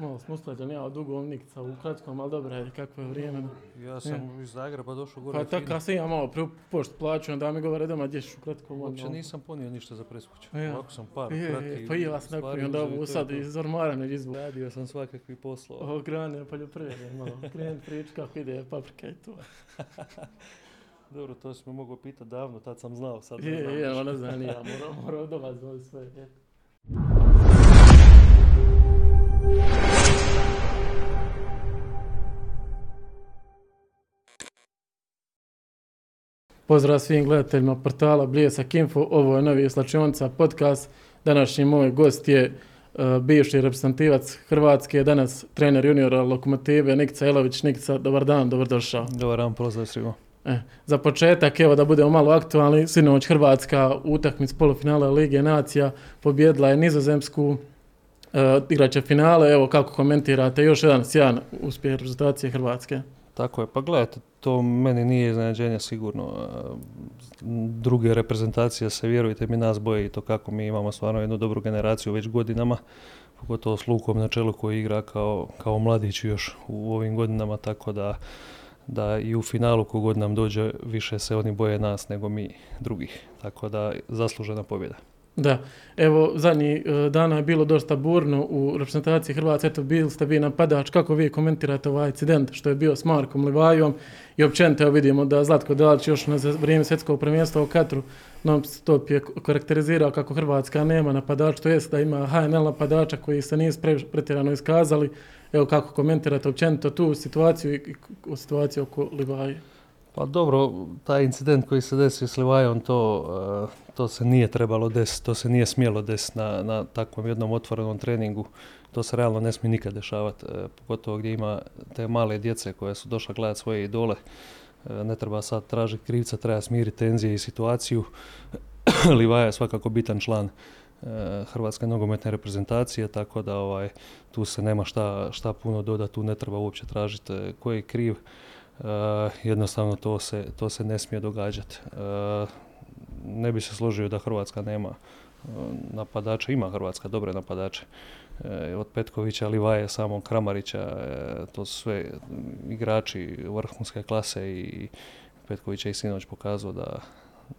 Malo smo usklađeni, ja dugo Nikca u kratkom, ali dobro je, kakvo je vrijeme. Ja sam iz Zagreba došao gore. Pa tako, sam ja malo prvo pošt plaću, onda mi govore doma gdješ u kratkom. Uopće ono. nisam ponio ništa za preskuću. Ja. Ovako sam par Je, pa i onda uzeo i to je sad iz ormara ne izbu. Radio sam svakakvi poslova. Ovo grane poljoprivrede, malo kren prič kako ide paprika i to. Dobro, to si me mogao pitati davno, tad sam znao, sad ne Je, znam. je, ono znam, ja moram, moram doma zvali sve. je. Pozdrav svim gledateljima portala Bljesak Info, ovo je novi Slačionica podcast. Današnji moj gost je e, bivši reprezentativac Hrvatske, danas trener juniora Lokomotive Nikca Elović. Nikca, dobar dan, dobrodošao. Dobar dan, pozdrav svima. E, za početak, evo da budemo malo aktualni, sinoć Hrvatska u utakmici polufinala Lige Nacija pobjedila je Nizozemsku, e, igraće finale, evo kako komentirate, još jedan sjajan uspjeh reprezentacije Hrvatske. Tako je, pa gledajte, to meni nije iznenađenje sigurno. E, Druge reprezentacije se, vjerujte mi, nas boje i to kako mi imamo stvarno jednu dobru generaciju već godinama, pogotovo s Lukom na čelu koji igra kao, kao mladić još u ovim godinama, tako da da i u finalu kogod nam dođe više se oni boje nas nego mi drugih. Tako da zaslužena pobjeda. Da, evo zadnjih e, dana je bilo dosta burno u reprezentaciji Hrvatske, eto bili ste vi napadač, kako vi komentirate ovaj incident što je bio s Markom Livajom? I općenito evo vidimo da Zlatko Dalić još na vrijeme svjetskog prvenstva u Katru non stop je karakterizirao kako Hrvatska nema napadača, to jest da ima HNL napadača koji se pre, pretjerano iskazali, evo kako komentirate općenito tu situaciju i situaciju oko Livaje. Pa dobro, taj incident koji se desio s Livajom, to, eh, to se nije trebalo desiti, to se nije smjelo desiti na, na takvom jednom otvorenom treningu. To se realno ne smije nikad dešavati, eh, pogotovo gdje ima te male djece koje su došle gledati svoje idole. Eh, Ne treba sad tražiti krivca, treba smiriti tenzije i situaciju. Livaja je svakako bitan član Hrvatske nogometne reprezentacije, tako da ovaj, tu se nema šta, šta puno dodati, tu ne treba uopće tražiti eh, ko je kriv. Uh, jednostavno to se, to se ne smije događati. Uh, ne bi se složio da Hrvatska nema uh, napadača, ima Hrvatska dobre napadače. Uh, od Petkovića, Livaje, samog Kramarića, uh, to su sve igrači vrhunske klase i Petković je i sinoć pokazao da,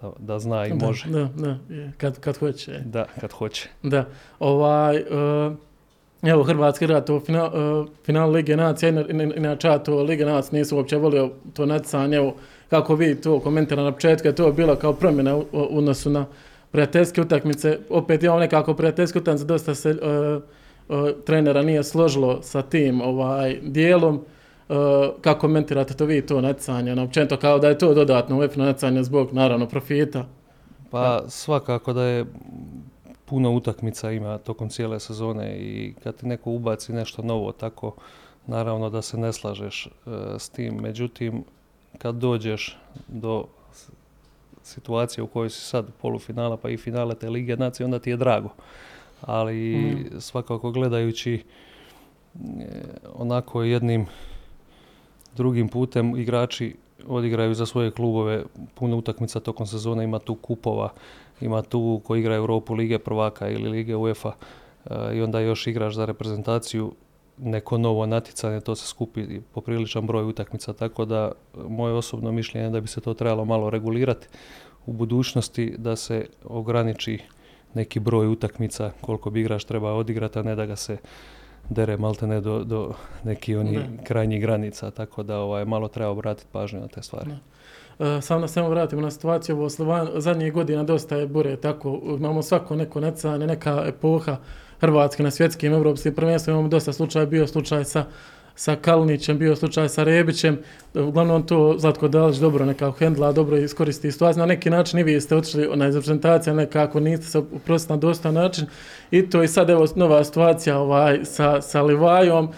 da, da zna i Da, može. Da, da, kad, kad hoće. Da, kad hoće. Da, ovaj, e, evo Hrvatska igra to final, e, final Lige Nacija, ina- inače ja to Lige Nacija nisu uopće volio to natjecanje, evo kako vi to komentirate na početku, je to bila kao promjena u, odnosu na prijateljske utakmice, opet imamo nekako prijateljske utakmice, dosta se e, e, trenera nije složilo sa tim ovaj dijelom, kako komentirate to vi to natjecanje, na općenito kao da je to dodatno UEFA natjecanje zbog naravno profita. Pa svakako da je puno utakmica ima tokom cijele sezone i kad ti neko ubaci nešto novo tako naravno da se ne slažeš e, s tim. Međutim, kad dođeš do situacije u kojoj si sad polufinala pa i finale te Lige nacije, onda ti je drago. Ali Mhm. svakako gledajući e, onako jednim drugim putem igrači odigraju za svoje klubove puno utakmica tokom sezone, ima tu kupova, ima tu ko igra Europu Lige prvaka ili Lige UEFA e, i onda još igraš za reprezentaciju neko novo natjecanje, to se skupi popriličan broj utakmica, tako da e, moje osobno mišljenje je da bi se to trebalo malo regulirati u budućnosti da se ograniči neki broj utakmica koliko bi igrač treba odigrati, a ne da ga se dere maltene do, do neki oni Da. krajnjih granica, tako da ovaj, malo treba obratiti pažnju na te stvari. Da. E, Samo da samo vratimo na situaciju, ovo Slovan, zadnjih godina dosta je bure, tako, imamo svako neko necanje, neka epoha Hrvatske na svjetskim evropskim prvenstvima, imamo dosta slučaja, bio slučaj sa, sa Kalnićem, bio slučaj sa Rebićem, uglavnom to Zlatko Dalić dobro nekako hendla, dobro iskoristi. Situaciju, na neki način i vi ste otišli na reprezentacija, nekako niste se uprostili na dosta način. I to i sad evo nova situacija ovaj, sa, sa Livajom,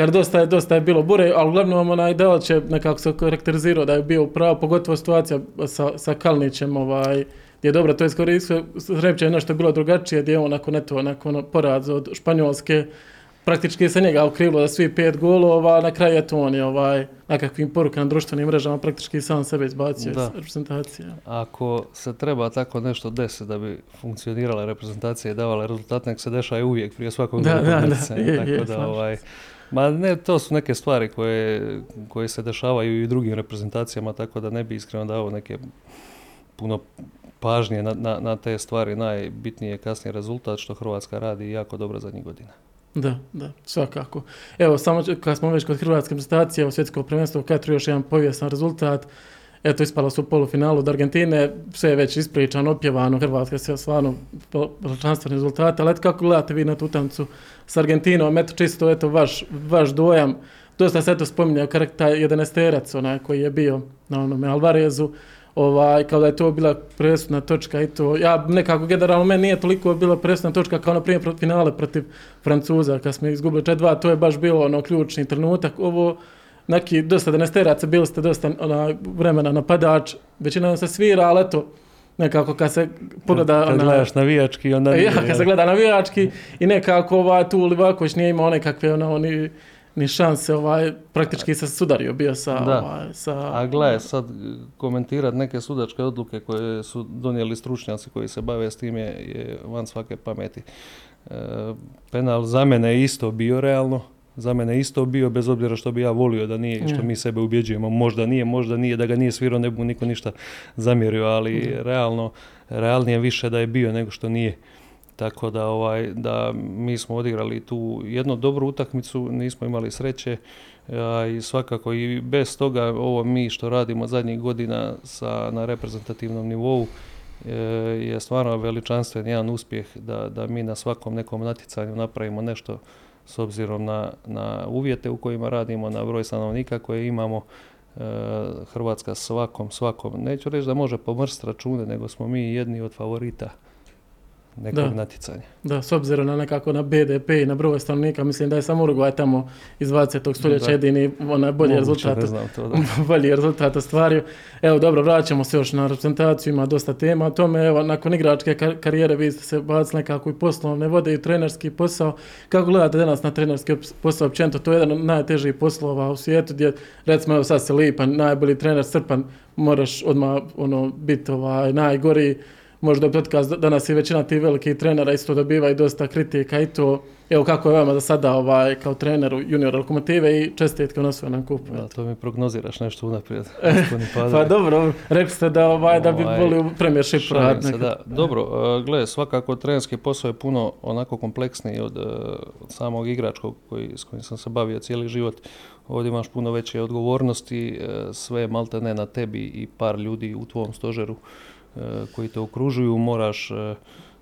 kad dosta je, dosta je bilo bure, ali uglavnom onaj Dalić je nekako se karakterizirao da je bio pravo, pogotovo situacija sa, sa Kalnićem, ovaj, gdje je dobro to iskoristio, Srebić je nešto bilo drugačije, gdje je on nakon, eto, nakon poraz od Španjolske, praktički se njega okrivilo da svi pet golova, na kraju je to on je ovaj, nekakvim porukama na društvenim mrežama praktički sam sebe izbacio Da. iz reprezentacije. Ako se treba tako nešto desiti da bi funkcionirala reprezentacija i davala rezultat, nek se dešava uvijek prije svakog Da, da, da, je, tako je, da ovaj, Ma ne, to su neke stvari koje, koje se dešavaju i drugim reprezentacijama, tako da ne bi iskreno dao neke puno pažnje na, na, na te stvari. Najbitniji je kasnije rezultat što Hrvatska radi jako dobro zadnjih godina. Da, da, svakako. Evo, samo kad smo već kod hrvatske reprezentacije u svjetsko prvenstvo Katru još jedan povijesan rezultat. Eto, ispala su u polufinalu od Argentine, sve je već ispričano, opjevano, Hrvatska se stvarno veličanstveni rezultat, ali eto kako gledate vi na tu utakmicu s Argentinom, eto čisto, eto, vaš, vaš dojam, dosta se eto karakter taj 11 onaj koji je bio na onome Alvarezu, ovaj, kao da je to bila presudna točka i to, ja nekako generalno meni nije toliko bila presudna točka kao na primjer finale protiv Francuza kad smo izgubili 4-2, to je baš bilo ono ključni trenutak, ovo neki dosta denesteraca, bili ste dosta ona, vremena napadač, većina se svira, ali eto, nekako kad se pogleda... Kad ona- gledaš navijački, onda... ja, nije, kad se gleda navijački i nekako ovaj, tu Livaković nije imao nekakve ono, ni, ni šanse, ovaj, praktički se sudario bio sa... Da. Ovaj, sa A gle, sad komentirat neke sudačke odluke koje su donijeli stručnjaci koji se bave s tim je, je van svake pameti. E, penal za mene je isto bio realno, za mene isto bio, bez obzira što bi ja volio da nije što mi sebe ubjeđujemo, možda nije, možda nije, da ga nije svirao, ne bi mu niko ništa zamjerio, ali realno, realnije više da je bio nego što nije. Tako da, ovaj, da mi smo odigrali tu jednu dobru utakmicu, nismo imali sreće, a i svakako i bez toga ovo mi što radimo zadnjih godina sa, na reprezentativnom nivou e, je stvarno veličanstven jedan uspjeh da, da mi na svakom nekom natjecanju napravimo nešto s obzirom na, na uvjete u kojima radimo, na broj stanovnika koje imamo. E, Hrvatska svakom, svakom, neću reći da može pomrst račune, nego smo mi jedni od favorita nekog Da. natjecanja. Da, s obzirom na nekako na BDP i na broj stanovnika, mislim da je samo Uruguay tamo iz 20. stoljeća Da. jedini onaj bolji rezultat. To, da. bolji rezultat ostvario. Evo dobro, vraćamo se još na reprezentaciju, ima dosta tema o tome. Evo, nakon igračke kar- karijere vi ste se bacili nekako i poslovne vode i trenerski posao. Kako gledate danas na trenerski posao općenito? To je jedan od najtežih poslova u svijetu gdje recimo evo sad se Lipan, najbolji trener Srpan, moraš odmah ono, biti ovaj, najgori. Možda je otkaz, danas i većina tih velikih trenera isto dobiva i dosta kritika i to. Evo kako je vama za sada ovaj, kao treneru junior lokomotive i čestitke na osvojenom kupu. Da, to mi prognoziraš nešto unaprijed. Pa dobro, rekli ste da, ovaj, da bi Ovaj, volio u nekako. da. Dobro, uh, gle, svakako trenerski posao je puno onako kompleksniji od, od samog igračkog koji, s kojim sam se bavio cijeli život. Ovdje imaš puno veće odgovornosti, uh, sve je malte ne na tebi i par ljudi u tvom stožeru uh, koji te okružuju. Moraš uh,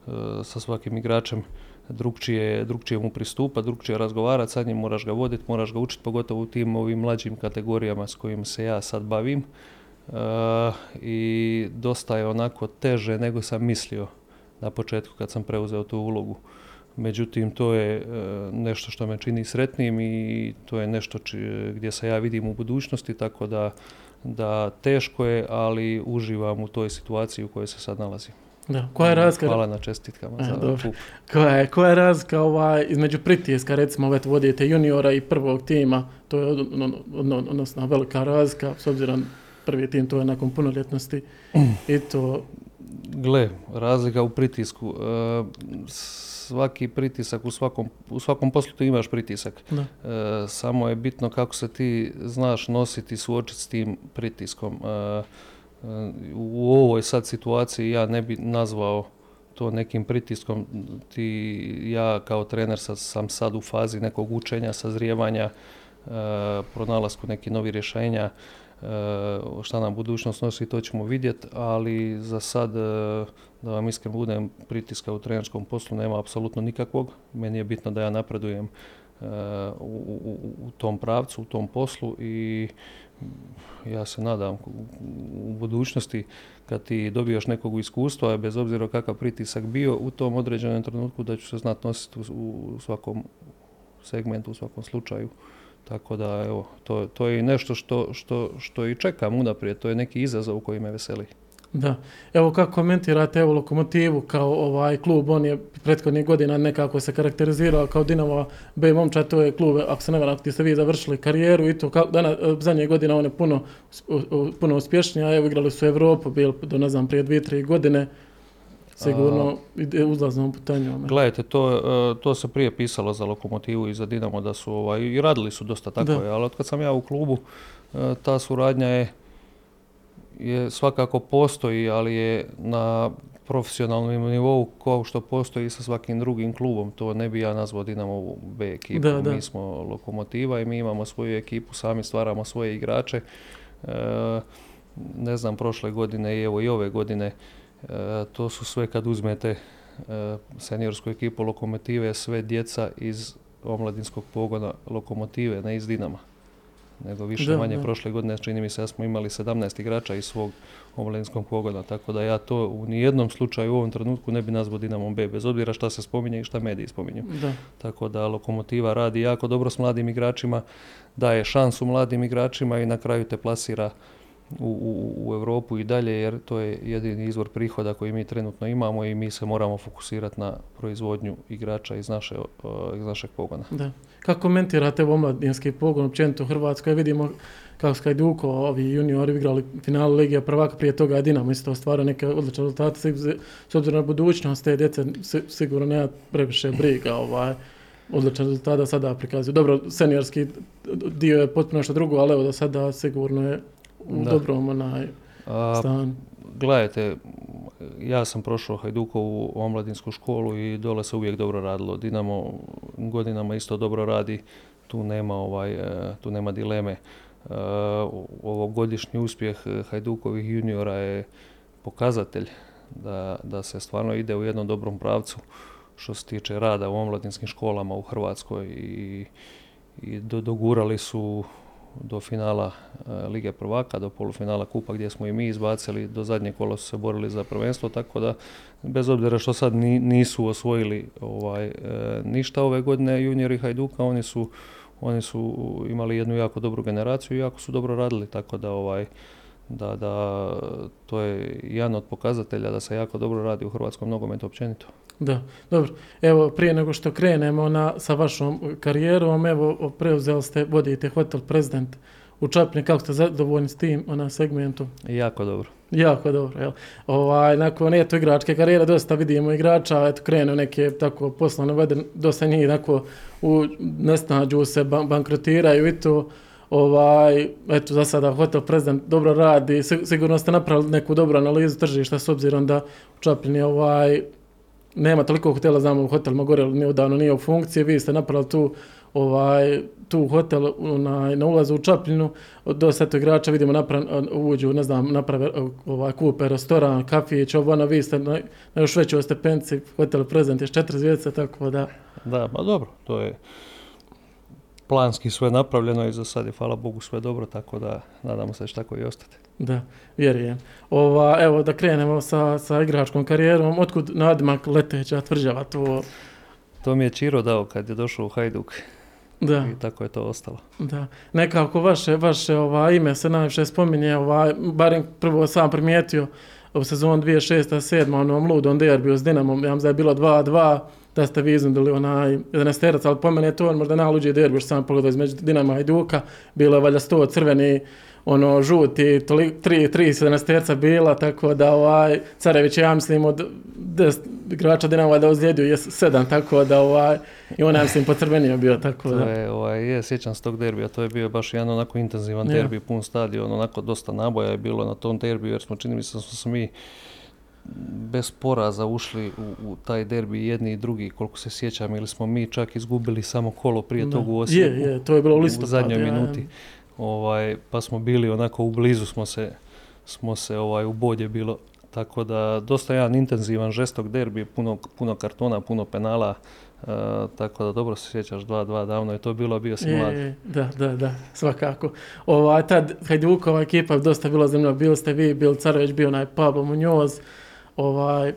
uh, sa svakim igračem drugčije mu pristupa, drugčije razgovarati sa njim, moraš ga voditi, moraš ga učiti, pogotovo u tim ovim mlađim kategorijama s kojim se ja sad bavim. I dosta je onako teže nego sam mislio na početku kad sam preuzeo tu ulogu. Međutim, to je e, nešto što me čini sretnim i to je nešto gdje se ja vidim u budućnosti, tako da, da teško je, ali uživam u toj situaciji u kojoj se sad nalazim. Da. Koja je razlika, Hvala na čestitkama E, za kup. koja je, koja je razlika ovaj, između pritiska, recimo, eto, vodite juniora i prvog tima, to je od, od, od, odnosno velika razlika, s obzirom prvi tim to je nakon punoljetnosti i to, Gle, razlika u pritisku. E, svaki pritisak u svakom, u svakom poslu tu imaš pritisak. da, E, samo je bitno kako se ti znaš nositi i suočiti s tim pritiskom. E, u ovoj sad situaciji ja ne bi nazvao to nekim pritiskom. Ti, ja kao trener sad, sam sad u fazi nekog učenja, sazrijevanja, pronalasku nekih novih rješenja. E, šta nam budućnost nosi, to ćemo vidjeti, ali za sad, e, da vam iskren budem, pritiska u trenerskom poslu nema apsolutno nikakvog. Meni je bitno da ja napredujem e, u, u, u tom pravcu, u tom poslu i ja se nadam u, budućnosti kad ti dobijaš nekog iskustva, bez obzira kakav pritisak bio u tom određenom trenutku da ću se znati nositi u svakom segmentu, u svakom slučaju. Tako da, evo, to, to je nešto što, što, što i čekam unaprijed, to je neki izazov koji me veseli. Da. Evo kako komentirate evo Lokomotivu kao ovaj klub, on je prethodnih godina nekako se karakterizirao kao Dinamo B momča, to je klub, ako se ne varam, gdje ste vi završili karijeru i to kao, dana, zadnje godina on je puno, puno uspješniji, a evo igrali su Evropu, bil do ne znam prije dvije, tri godine, sigurno ide uzlaznom putanjom. Gledajte, to, e, to se prije pisalo za Lokomotivu i za Dinamo da su ovaj, i radili su dosta tako, je, ali od kad sam ja u klubu, e, ta suradnja je je svakako postoji, ali je na profesionalnom nivou kao što postoji sa svakim drugim klubom. To ne bi ja nazvao Dinamo B ekipu. Da, da. Mi smo lokomotiva i mi imamo svoju ekipu, sami stvaramo svoje igrače. E, ne znam, prošle godine i evo i ove godine, to su sve kad uzmete e, seniorsku ekipu lokomotive, sve djeca iz omladinskog pogona lokomotive, ne iz Dinama nego više da, manje prošle godine čini mi se da smo imali 17 igrača iz svog omladinskog pogona, tako da ja to u nijednom slučaju u ovom trenutku ne bi nazvao Dinamom B, bez obzira šta se spominje i šta mediji spominju. Da. Tako da Lokomotiva radi jako dobro s mladim igračima, daje šansu mladim igračima i na kraju te plasira u, u, u Europu i dalje jer to je jedini izvor prihoda koji mi trenutno imamo i mi se moramo fokusirati na proizvodnju igrača iz, naše, iz našeg pogona. Da. Kako komentirate omladinski pogon općenito u Hrvatskoj? Vidimo kako su Hajduko, ovi juniori igrali finalu Ligija prvaka, prije toga Dinamo isto ostvarao neke odlične rezultate. S obzirom na budućnost te djece sigurno nema previše briga ovaj, odličan rezultata sada prikazuju. Dobro, seniorski dio je potpuno što drugo, ali evo da sada sigurno je u da. dobrom onaj stan. Gledajte, ja sam prošao Hajdukovu omladinsku školu i dole se uvijek dobro radilo. Dinamo godinama isto dobro radi, tu nema, ovaj, e, tu nema dileme. Uh, ovogodišnji uspjeh Hajdukovih juniora je pokazatelj da, da se stvarno ide u jednom dobrom pravcu što se tiče rada u omladinskim školama u Hrvatskoj i, i dogurali su do finala e, Lige prvaka, do polufinala kupa gdje smo i mi izbacili, do zadnje kola su se borili za prvenstvo, tako da bez obzira što sad nisu osvojili ovaj, e, ništa ove godine juniori Hajduka, oni su, oni su imali jednu jako dobru generaciju i jako su dobro radili, tako da ovaj, da, da to je jedan od pokazatelja da se jako dobro radi u hrvatskom nogometu općenito. Da, dobro. Evo, prije nego što krenemo na, sa vašom karijerom, evo, preuzeli ste, vodite Hotel President u Čapni, kako ste zadovoljni s tim, ona segmentu? Jako dobro. Jako dobro, jel? Ovaj, nakon, eto, igračke karijere, dosta vidimo igrača, eto, krenu neke tako poslovne vede, dosta njih, tako, u, nesnađu se, bankrotiraju i to, ovaj, eto, za sada Hotel President dobro radi, sigurno ste napravili neku dobru analizu tržišta s obzirom da u Čapljini, ovaj, nema toliko hotela, znamo hotel Magorel nije odavno nije u funkciji, vi ste napravili tu ovaj tu hotel na, na ulazu u Čapljinu, do seto igrača vidimo naprav, uđu, ne znam, naprave ovaj, kupe, restoran, kafić, ovo ono, vi ste na, na još većoj stepenci, hotel prezent je četiri zvijece, tako da... Da, pa dobro, to je planski sve napravljeno i za sad je, hvala Bogu, sve dobro, tako da nadamo se da će tako i ostati. Da, vjerujem. Ova, evo da krenemo sa, sa igračkom karijerom. Otkud nadimak leteća tvrđava to? To mi je Čiro dao kad je došao u Hajduk. Da. I tako je to ostalo. Da. Nekako vaše, vaše ova, ime se najviše spominje, ova, barem prvo sam primijetio u sezonu 2006-2007, onom ludom derbiju s Dinamom, ja da je bilo 2-2, da ste vi iznudili onaj 11 terac, ali po mene je to možda najluđi derbi što sam pogledao između Dinama i Duka, bilo je valjda 100 crveni, ono žuti, toli, tri, tri sedanasterca bila, tako da ovaj, Carević je, ja mislim, od des igrača Dinamo da ozlijedio je sedam, tako da ovaj, i on, ja mislim, pocrvenio bio, tako da. To je, ovaj, je, sjećam se tog derbija, to je bio baš jedan onako intenzivan ja. derbi, pun stadion, onako dosta naboja je bilo na tom derbiju, jer smo, čini mi se, smo se mi bez poraza ušli u, u, taj derbi jedni i drugi, koliko se sjećam, ili smo mi čak izgubili samo kolo prije da. tog u Osijeku. Je, je, to je bilo u listopadu. U zadnjoj ja, minuti. Ja ovaj, pa smo bili onako u blizu smo se, smo se ovaj, u bodje bilo, tako da dosta jedan intenzivan žestok derbi, puno, puno kartona, puno penala, Uh, tako da dobro se sjećaš 2-2 davno je to bilo, bio si mlad. Da, da, da, svakako. Ova, tad ekipa je dosta bila zemlja, bili ste vi, bil Carović, bio onaj Pablo Munoz, ovaj,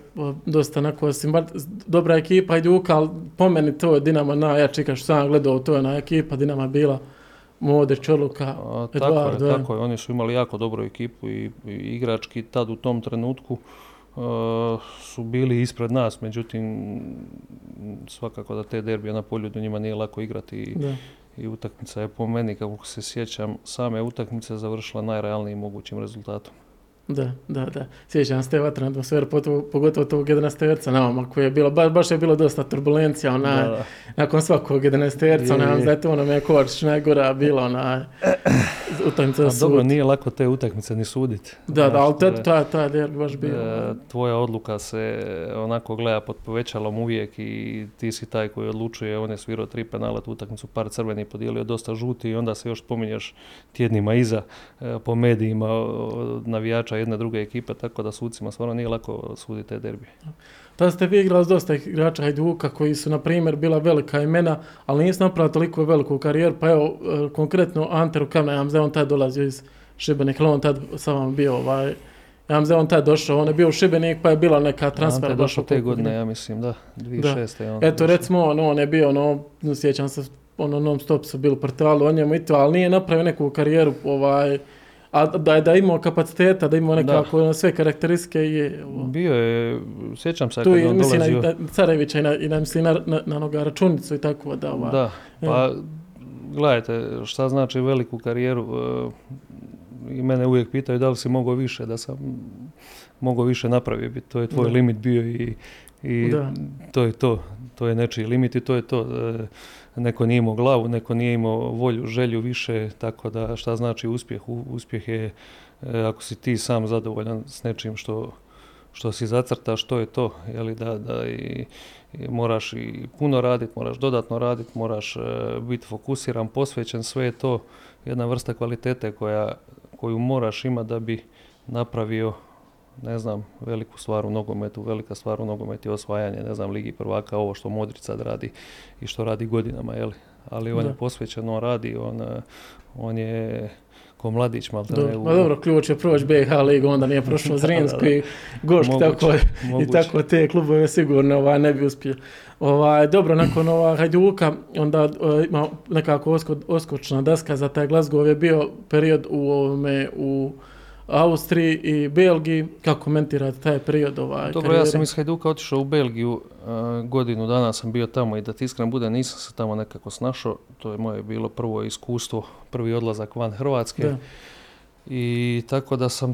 dosta onako simbar, dobra ekipa Hajduka, ali po meni to je Dinamo najjači, kao što sam gledao, to je na ekipa Dinama bila Modrić, Oluka, Tako je, tako je. Oni su imali jako dobru ekipu i, i igrački tad u tom trenutku su bili ispred nas, međutim svakako da te derbije na poljudu njima nije lako igrati i, i utakmica je po meni, kako se sjećam, same utakmice završila najrealnijim mogućim rezultatom. Da, da, da. Sjećam se te vatrne atmosfere, pogotovo tog 11 na vama, koje je bilo, baš, baš je bilo dosta turbulencija, ona, nakon svakog 11 terca, ona, da je to ono me Kovačić najgora bila, ona, utakmica za Dobro, nije lako te utakmice ni suditi. Da, da, ali te, ta, ta derbi baš bio. E, tvoja odluka se onako gleda pod povećalom uvijek i ti si taj koji odlučuje, on je svirao tri penala tu utakmicu, par crvenih podijelio, dosta žuti i onda se još spominješ tjednima iza e, po medijima navijača jedne druge ekipe, tako da sucima stvarno nije lako suditi te derbije. Tada ste vi igrali s dosta igrača Hajduka koji su, na primjer, bila velika imena, ali nisu napravili toliko veliku karijeru. Pa evo, e, konkretno Ante Rukavna, ja znam on tad dolazio iz Šibenika, on tad sam vam bio ovaj, ja znam on tad došao, on je bio u Šibenik pa je bila neka transfer. Ante došao te godine, ja mislim, da, 2006. Da. Eto, recimo, on, on je bio, ono, sjećam se, ono, non stop su bili portalu o njemu i to, ali nije napravio neku karijeru, ovaj, a da je da imao kapaciteta, da imao nekako da. sve karakteristike je... Ovo. Bio je, sjećam se tu kad on misli dolazio... na Carevića i na, i na, na, na, na računicu i tako da... Ova, da, pa gledajte šta znači veliku karijeru. Uh, I mene uvijek pitaju da li si mogao više, da sam mogao više napraviti. To je tvoj da. limit bio i, i to je to. To je nečiji limit i to je to. Uh, neko nije imao glavu, neko nije imao volju, želju više, tako da šta znači uspjeh? Uspjeh je e, ako si ti sam zadovoljan s nečim što, što si zacrta, što je to, jeli da, da i, i moraš i puno raditi, moraš dodatno raditi, moraš uh, biti fokusiran, posvećen, sve je to jedna vrsta kvalitete koja, koju moraš imati da bi napravio ne znam, veliku stvar u nogometu, velika stvar u nogometu je osvajanje, ne znam, Ligi prvaka, ovo što Modrić sad radi i što radi godinama, jeli? Ali on je posvećen, on radi, on, on je ko mladić malo ne U... dobro, ključ je proći BH ligu, onda nije prošao Zrinsku i Gošk, tako, i tako te klubove sigurno ovaj, ne bi uspio. Ovaj, dobro, nakon ova Hajduka, onda uh, ima nekako osko, oskočna daska za taj Glasgow je bio period u ovome, u Austriji i Belgiji. Kako komentirate taj period ovaj Dobro, karijere? ja sam iz Hajduka otišao u Belgiju, uh, godinu dana sam bio tamo i da ti iskren bude, nisam se tamo nekako snašao. To je moje bilo prvo iskustvo, prvi odlazak van Hrvatske. Da. I tako da sam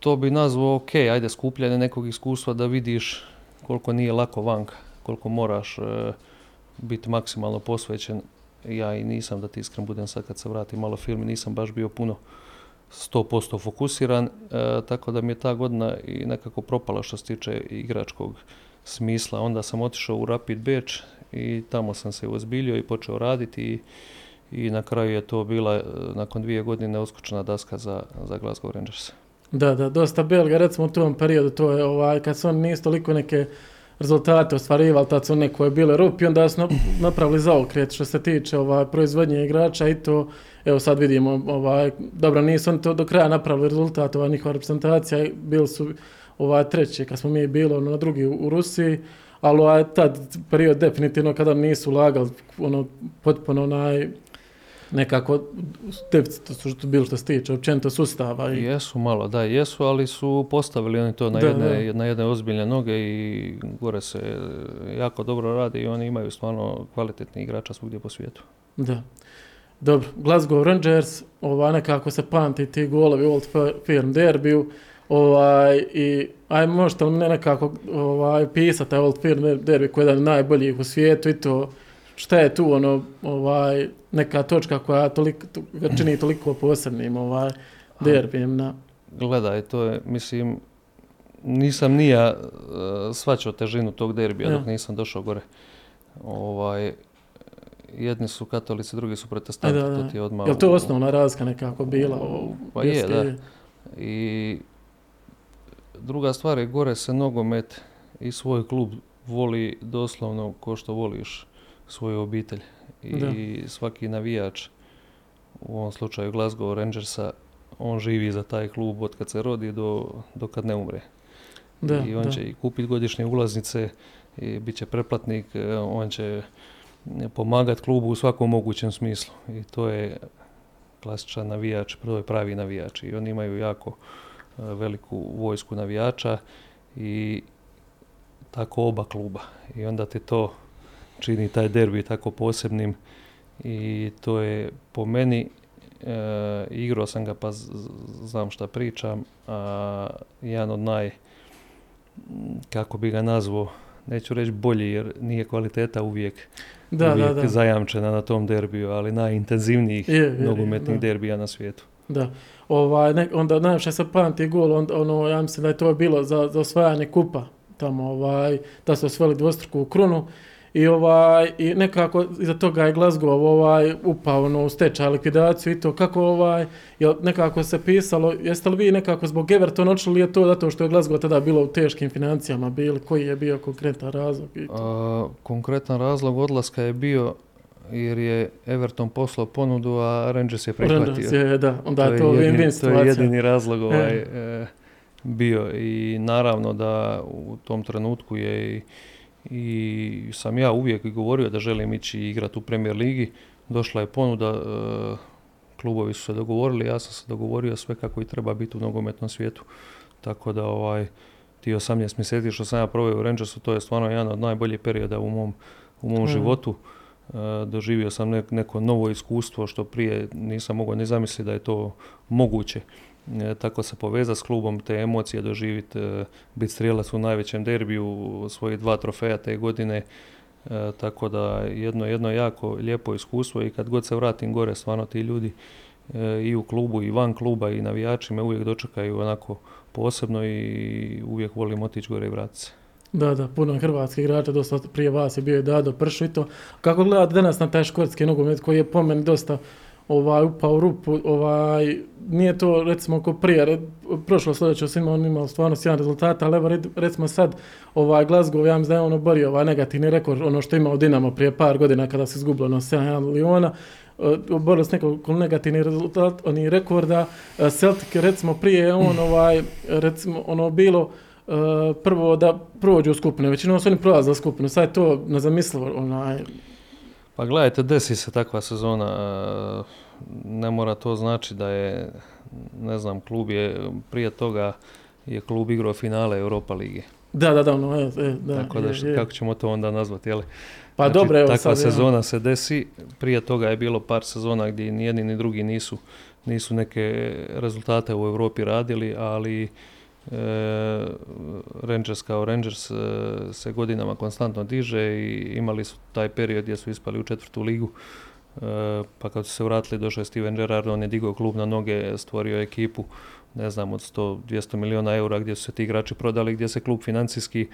to bi nazvao ok, ajde skupljanje nekog iskustva da vidiš koliko nije lako vanka, koliko moraš uh, biti maksimalno posvećen. Ja i nisam da ti iskren budem sad kad se vratim malo film, nisam baš bio puno 100% fokusiran, e, tako da mi je ta godina i nekako propala što se tiče igračkog smisla. Onda sam otišao u Rapid Beč i tamo sam se ozbiljio i počeo raditi i, na kraju je to bila e, nakon dvije godine uskočna daska za, za Glasgow Rangers. Da, da, dosta Belga, recimo u tom periodu, to je ovaj, kad su oni nisu toliko neke rezultate ostvarivali, tad su koje bile rupi, onda su napravili zaokret što se tiče ovaj, proizvodnje igrača i to evo sad vidimo, ovaj, dobro, nisu oni to do kraja napravili rezultat, ova njihova reprezentacija, bili su ovaj, treći, kad smo mi bili ono, na drugi u, u Rusiji, ali ovaj, tad period definitivno kada nisu lagali, ono, potpuno onaj, nekako deficit su što bilo što se tiče općenito sustava. I... Jesu malo, da, jesu, ali su postavili oni to na, da, jedne, da. na jedne ozbiljne noge i gore se jako dobro radi i oni imaju stvarno kvalitetni igrača svugdje po svijetu. Da. Dobro, Glasgow Rangers, ova nekako se pamti ti golovi u Old Firm derbiju, ovaj, i aj možete li ne nekako ovaj, pisati Old Firm derbi koji je jedan najboljih u svijetu i to šta je tu ono, ovaj, neka točka koja toliko, to, ga čini toliko posebnim ovaj, derbijem na... Gledaj, to je, mislim, nisam nija uh, svačao težinu tog derbija ja. dok nisam došao gore. Ovaj, jedni su katolici, drugi su protestanti, da, da. to ti je odmah... Je to osnovna razlika nekako bila? U, pa je, da. I druga stvar je, gore se nogomet i svoj klub voli doslovno ko što voliš svoju obitelj. I da. svaki navijač, u ovom slučaju Glasgow Rangersa, on živi za taj klub od kad se rodi do, do kad ne umre. Da, I on da. će i kupiti godišnje ulaznice, i bit će preplatnik, on će pomagati klubu u svakom mogućem smislu. I to je klasičan navijač, prvo pravi navijač i oni imaju jako veliku vojsku navijača i tako oba kluba. I onda ti to čini taj derbi tako posebnim i to je po meni e, igrao sam ga pa znam šta pričam a, jedan od naj kako bi ga nazvao neću reći bolji jer nije kvaliteta uvijek, da, uvijek da, da. zajamčena na tom derbiju, ali najintenzivnijih je, nogometnih derbija na svijetu. Da, ovaj, ne, onda najviše se pamti gol, on, ono, ja mislim da je to bilo za, za osvajanje kupa, tamo, ovaj, da su osvojili dvostruku krunu i ovaj i nekako iza toga je Glasgow ovaj upao ono, u stečaj likvidaciju i to kako ovaj je nekako se pisalo jeste li vi nekako zbog Everton odšli je to zato što je Glasgow tada bilo u teškim financijama bili koji je bio konkretan razlog i to? A, konkretan razlog odlaska je bio jer je Everton poslao ponudu, a Rangers je prihvatio. Rangers je, da, onda to je to win-win. To je jedini razlog ovaj, e. E, bio i naravno da u tom trenutku je i i sam ja uvijek govorio da želim ići igrati u Premier Ligi. Došla je ponuda, e, klubovi su se dogovorili, ja sam se dogovorio sve kako i treba biti u nogometnom svijetu. Tako da ovaj, ti 18 mjeseci što sam ja proveo u Rangersu, to je stvarno jedan od najboljih perioda u mom, u mom mm. životu. E, doživio sam neko novo iskustvo što prije nisam mogao ni zamisliti da je to moguće. E, tako se povezati s klubom, te emocije doživjeti, e, biti strijelac u najvećem derbiju, svoji dva trofeja te godine, e, tako da jedno, jedno jako lijepo iskustvo i kad god se vratim gore, stvarno ti ljudi i u klubu i van kluba i navijači me uvijek dočekaju onako posebno i uvijek volim otići gore i vratiti se. Da, da, puno hrvatskih igrača, dosta prije vas je bio i Dado Pršu i to. Kako gledate danas na taj škotski nogomet koji je po meni dosta ovaj, upao u rupu, ovaj, nije to recimo ko prije, red, prošlo sljedeće sam on imao stvarno sjajan rezultat, ali evo recimo sad ovaj Glasgow, ja mislim da je on oborio ovaj negativni rekord, ono što imao Dinamo prije par godina kada se izgubilo na 7 miliona, oborio s nekoliko negativni rezultat, oni rekorda, Celtic recimo prije on ovaj, recimo ono bilo, Uh, prvo da prođu u skupinu, većinom su oni prolazili skupinu, sad je to nezamislivo, onaj, pa gledajte, desi se takva sezona, e, ne mora to znači da je, ne znam, klub je, prije toga je klub igrao finale Europa lige. Da, da, da, ono, je, da. Tako da, je, kako ćemo to onda nazvati, jeli? Pa znači, dobro, evo Takva sad, sezona ja. se desi, prije toga je bilo par sezona gdje ni jedni ni drugi nisu, nisu neke rezultate u Europi radili, ali E, Rangers kao Rangers e, se godinama konstantno diže i imali su taj period gdje su ispali u četvrtu ligu. E, pa kad su se vratili, došao je Steven Gerrard, on je digao klub na noge, stvorio ekipu, ne znam, od 100-200 miliona eura gdje su se ti igrači prodali, gdje se klub financijski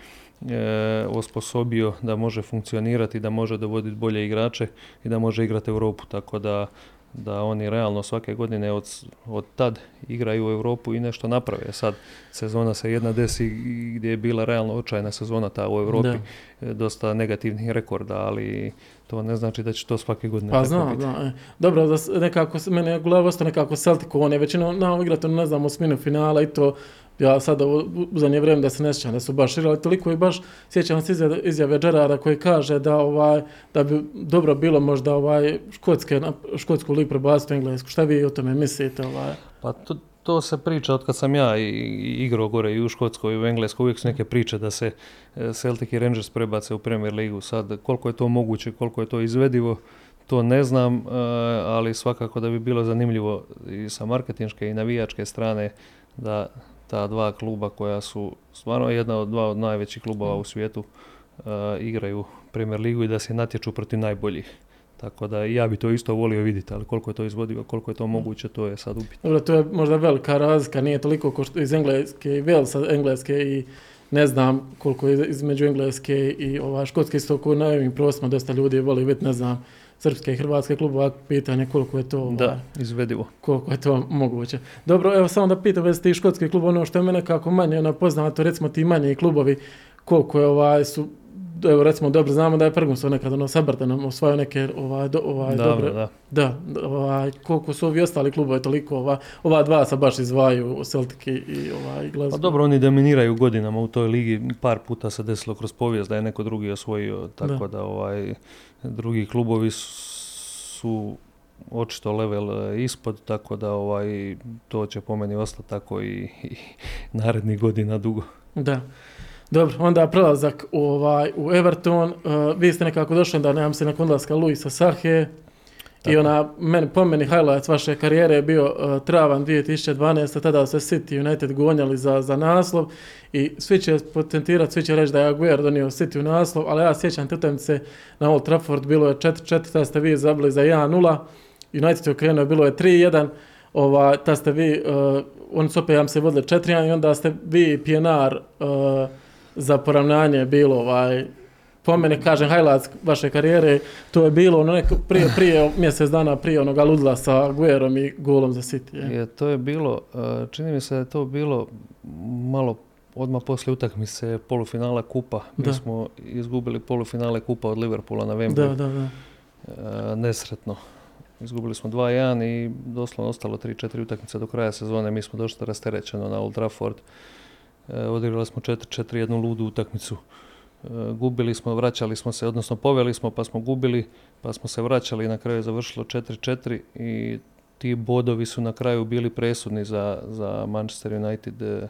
e, osposobio da može funkcionirati, da može dovoditi bolje igrače i da može igrati Europu, tako da da oni realno svake godine od, od tad igraju u Europu i nešto naprave. Sad sezona se jedna desi gdje je bila realno očajna sezona ta u Europi, da. E, dosta negativnih rekorda, ali to ne znači da će to svake godine pa, znam, biti. Da, e. Dobro, da nekako, mene je glava nekako Celticu, on je većino na igrati, ne znam, osminu finala i to ja sad u zadnje vrijeme da se ne sjećam da su baš igrali toliko i baš sjećam se izjave, izjave koji kaže da ovaj da bi dobro bilo možda ovaj škotske škotsku ligu prebaciti u englesku. Šta vi o tome mislite ovaj? Pa to, to se priča od kad sam ja igrao gore i u Škotskoj i u Engleskoj, uvijek su neke priče da se e, Celtic i Rangers prebace u Premier ligu. Sad, koliko je to moguće, koliko je to izvedivo, to ne znam, e, ali svakako da bi bilo zanimljivo i sa marketinške i navijačke strane da ta dva kluba koja su stvarno jedna od dva od najvećih klubova u svijetu uh, igraju Premier ligu i da se natječu protiv najboljih. Tako da ja bi to isto volio vidjeti, ali koliko je to izvodivo, koliko je to moguće, to je sad upitno. Dobro, to je možda velika razlika, nije toliko ko što iz Engleske i Velsa, Engleske i ne znam koliko je između Engleske i ova Škotske isto ko na ovim prostima dosta ljudi voli vidjeti, ne znam, srpske i hrvatske klubova, pitanje koliko je to da, izvedivo. Koliko je to moguće. Dobro, evo samo da pitam već ti škotski klub, ono što je mene kako manje ono poznato, recimo ti manji klubovi, koliko je ovaj, su evo recimo dobro znamo da je Ferguson nekad ono Sabrtanom osvajao neke ovaj, do, ovaj da, dobre da, da ovaj, koliko su ovi ostali klubovi toliko ova, ova dva sa baš izvaju Celtic i, ovaj Glasgow. Pa dobro oni dominiraju godinama u toj ligi par puta se desilo kroz povijest da je neko drugi osvojio tako da, da ovaj drugi klubovi su očito level e, ispod, tako da ovaj, to će po meni ostati tako i, i narednih godina dugo. Da. Dobro, onda prelazak u, ovaj, u Everton. Uh, vi ste nekako došli da nemam se nakon odlaska Luisa Sahe. Tako. I ona, meni, po meni, highlights vaše karijere je bio uh, travan 2012. Tada se City United gonjali za, za naslov i svi će potentirati, svi će reći da je Aguero donio City u naslov, ali ja sjećam te utakmice na Old Trafford, bilo je 4-4, tada ste vi zabili za 1-0, United je okrenuo, bilo je 3-1, ova, ta ste vi, uh, oni su opet, ja se vodili 4-1 i onda ste vi PNR uh, za poravnanje bilo ovaj, po mene, kažem, highlights vaše karijere, to je bilo ono neko prije, prije mjesec dana prije onoga ludla sa Guerom i golom za City. Je. je. to je bilo, e, čini mi se da je to bilo malo odmah poslije utakmice polufinala kupa. Da. Mi smo izgubili polufinale kupa od Liverpoola na Wembley. Da, da, da. E, nesretno. Izgubili smo 2-1 i doslovno ostalo 3-4 utakmice do kraja sezone. Mi smo došli rasterećeno na Old Trafford. E, odigrali smo 4-4 jednu ludu utakmicu. E, gubili smo, vraćali smo se, odnosno poveli smo pa smo gubili, pa smo se vraćali i na kraju je završilo 4-4 i ti bodovi su na kraju bili presudni za, za Manchester United e,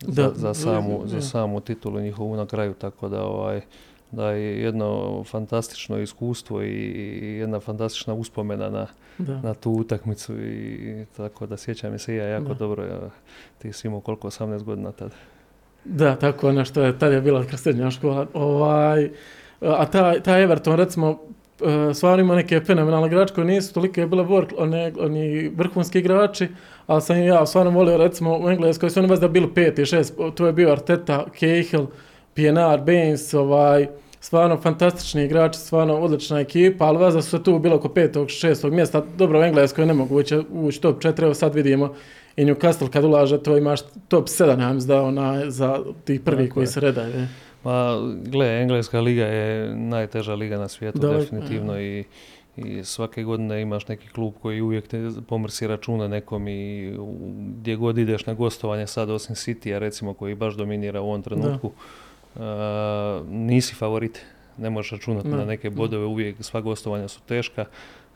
za, za, samu, za samu titulu njihovu na kraju, tako da ovaj, da je jedno fantastično iskustvo i, jedna fantastična uspomena na, na tu utakmicu i, tako da sjećam se ja jako da. dobro, ja, ti si imao koliko 18 godina tada. Da, tako ono što je, tada je bila srednja škola. Ovaj, a ta, ta Everton, recimo, e, stvarno ima neke fenomenalne igrače koji nisu toliko je bile work, one, oni vrhunski igrači, ali sam ja stvarno volio, recimo, u Engleskoj su oni vas da bili peti, šest, tu je bio Arteta, Cahill, PNR, Baines, ovaj, stvarno fantastični igrači, stvarno odlična ekipa, ali vas da su tu bilo oko petog, šestog mjesta, dobro u Engleskoj ne mogu ući, top 4, evo sad vidimo i Newcastle kad ulaže, to imaš top 7, ja mislim da ona za tih prvi Tako koji je. se redaju. Ma, gle, Engleska liga je najteža liga na svijetu, da, definitivno, ja. i, i svake godine imaš neki klub koji uvijek te pomrsi računa nekom i gdje god ideš na gostovanje, sad osim City-a recimo koji baš dominira u ovom trenutku, uh, nisi favorit, ne možeš računati na neke bodove, uvijek sva gostovanja su teška,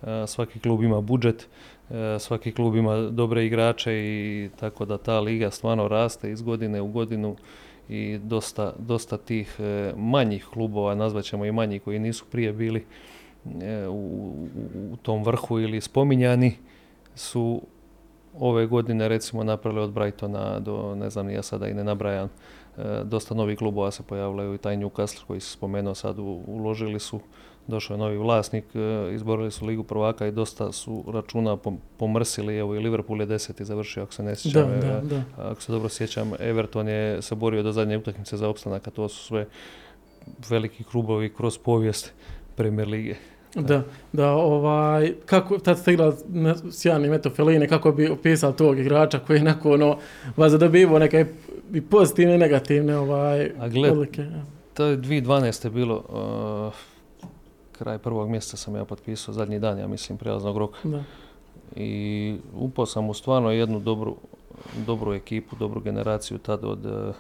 uh, svaki klub ima budžet, E, svaki klub ima dobre igrače i tako da ta liga stvarno raste iz godine u godinu i dosta, dosta tih e, manjih klubova, nazvaćemo i manji koji nisu prije bili e, u, u tom vrhu ili spominjani su ove godine recimo napravili od Brightona do ne znam ja sada i ne nabrajam dosta novih klubova se pojavljaju i taj Newcastle koji se spomenuo sad uložili su došao je novi vlasnik, e, izborili su ligu prvaka i dosta su računa pomrsili, evo i Liverpool je deseti završio, ako se ne sjećam, da, da, da. ako se dobro sjećam, Everton je se borio do zadnje utakmice za opstanak, a to su sve veliki klubovi kroz povijest Premier lige. Da, da, ovaj, kako, tad ste igrali sjajni Meto Feline, kako bi opisao tog igrača koji je neko, ono, vas zadobivo neke i pozitivne i negativne, ovaj, A gled, odlike. To je 2012. bilo, uh, kraj prvog mjeseca sam ja potpisao zadnji dan, ja mislim, prijelaznog roka. Da. I upao sam u stvarno jednu dobru, dobru ekipu, dobru generaciju tad od uh,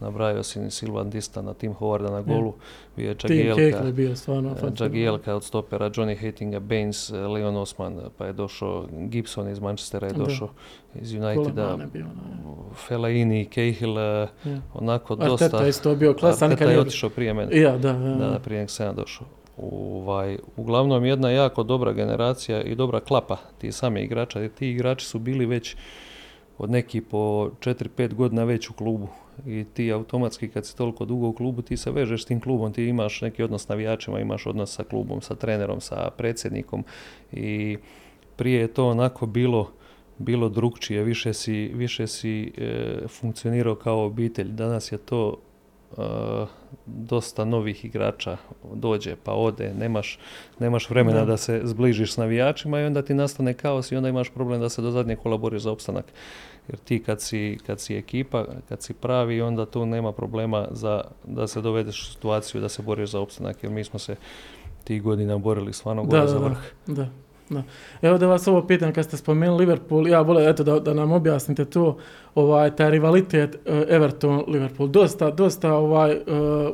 nabrajao si Silvan Dista na Tim Howarda na golu, ja. bio je Jagielka, je bio stvarno Jagielka od stopera, Johnny Hatinga, Baines, e, Leon Osman, pa je došao Gibson iz Manchestera, je došao iz Uniteda, Fellaini, Cahill, ja. onako Arteta dosta. Arteta isto bio klasan. Arteta je otišao prije mene. Ja, da, da, prije nek sam ja došao. Ovaj, uglavnom jedna jako dobra generacija i dobra klapa ti same igrača. Ti igrači su bili već od neki po 4-5 godina već u klubu i ti automatski kad si toliko dugo u klubu ti se vežeš s tim klubom, ti imaš neki odnos s navijačima, imaš odnos sa klubom, sa trenerom, sa predsjednikom i prije je to onako bilo bilo drugčije, više si, više si e, funkcionirao kao obitelj. Danas je to dosta novih igrača dođe pa ode, nemaš, nemaš vremena da. da se zbližiš s navijačima i onda ti nastane kaos i onda imaš problem da se do zadnje kolaboriš za opstanak. Jer ti kad si, kad si ekipa, kad si pravi, onda tu nema problema za, da se dovedeš u situaciju da se boriš za opstanak, jer mi smo se tih godina borili stvarno gore za vrh. Da, da. Evo da vas ovo pitam, kad ste spomenuli Liverpool, ja volim eto da, da nam objasnite to, ovaj, taj rivalitet uh, Everton-Liverpool. Dosta, dosta ovaj, uh,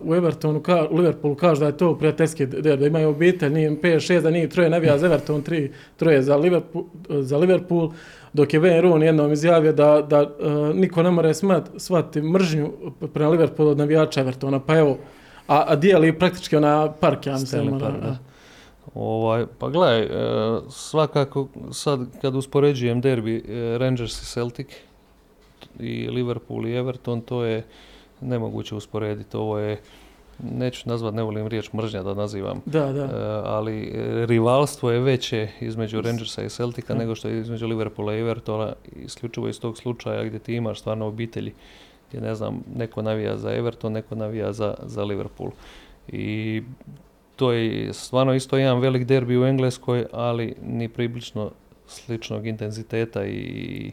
u Evertonu, ka, u Liverpoolu kažu da je to prijateljski der, da imaju obitelj, nije 5-6, da nije troje navija za Everton, tri, troje za Liverpool, za Liverpool dok je Wayne Rooney jednom izjavio da, da uh, niko ne mora shvatiti mržnju prema Liverpoolu od navijača Evertona, pa evo, a, a dijeli praktički ona park, ja mislim. Park, da. Ovaj, pa gledaj, e, svakako sad kad uspoređujem derbi e, Rangers i Celtic i Liverpool i Everton, to je nemoguće usporediti. Ovo je, neću nazvat, ne volim riječ mržnja da nazivam, da, da. E, ali rivalstvo je veće između Rangersa i Celtica nego što je između Liverpoola i Evertona, isključivo iz tog slučaja gdje ti imaš stvarno obitelji gdje ne znam, neko navija za Everton, neko navija za, za Liverpool. I to je stvarno isto jedan velik derbi u Engleskoj, ali ni priblično sličnog intenziteta i,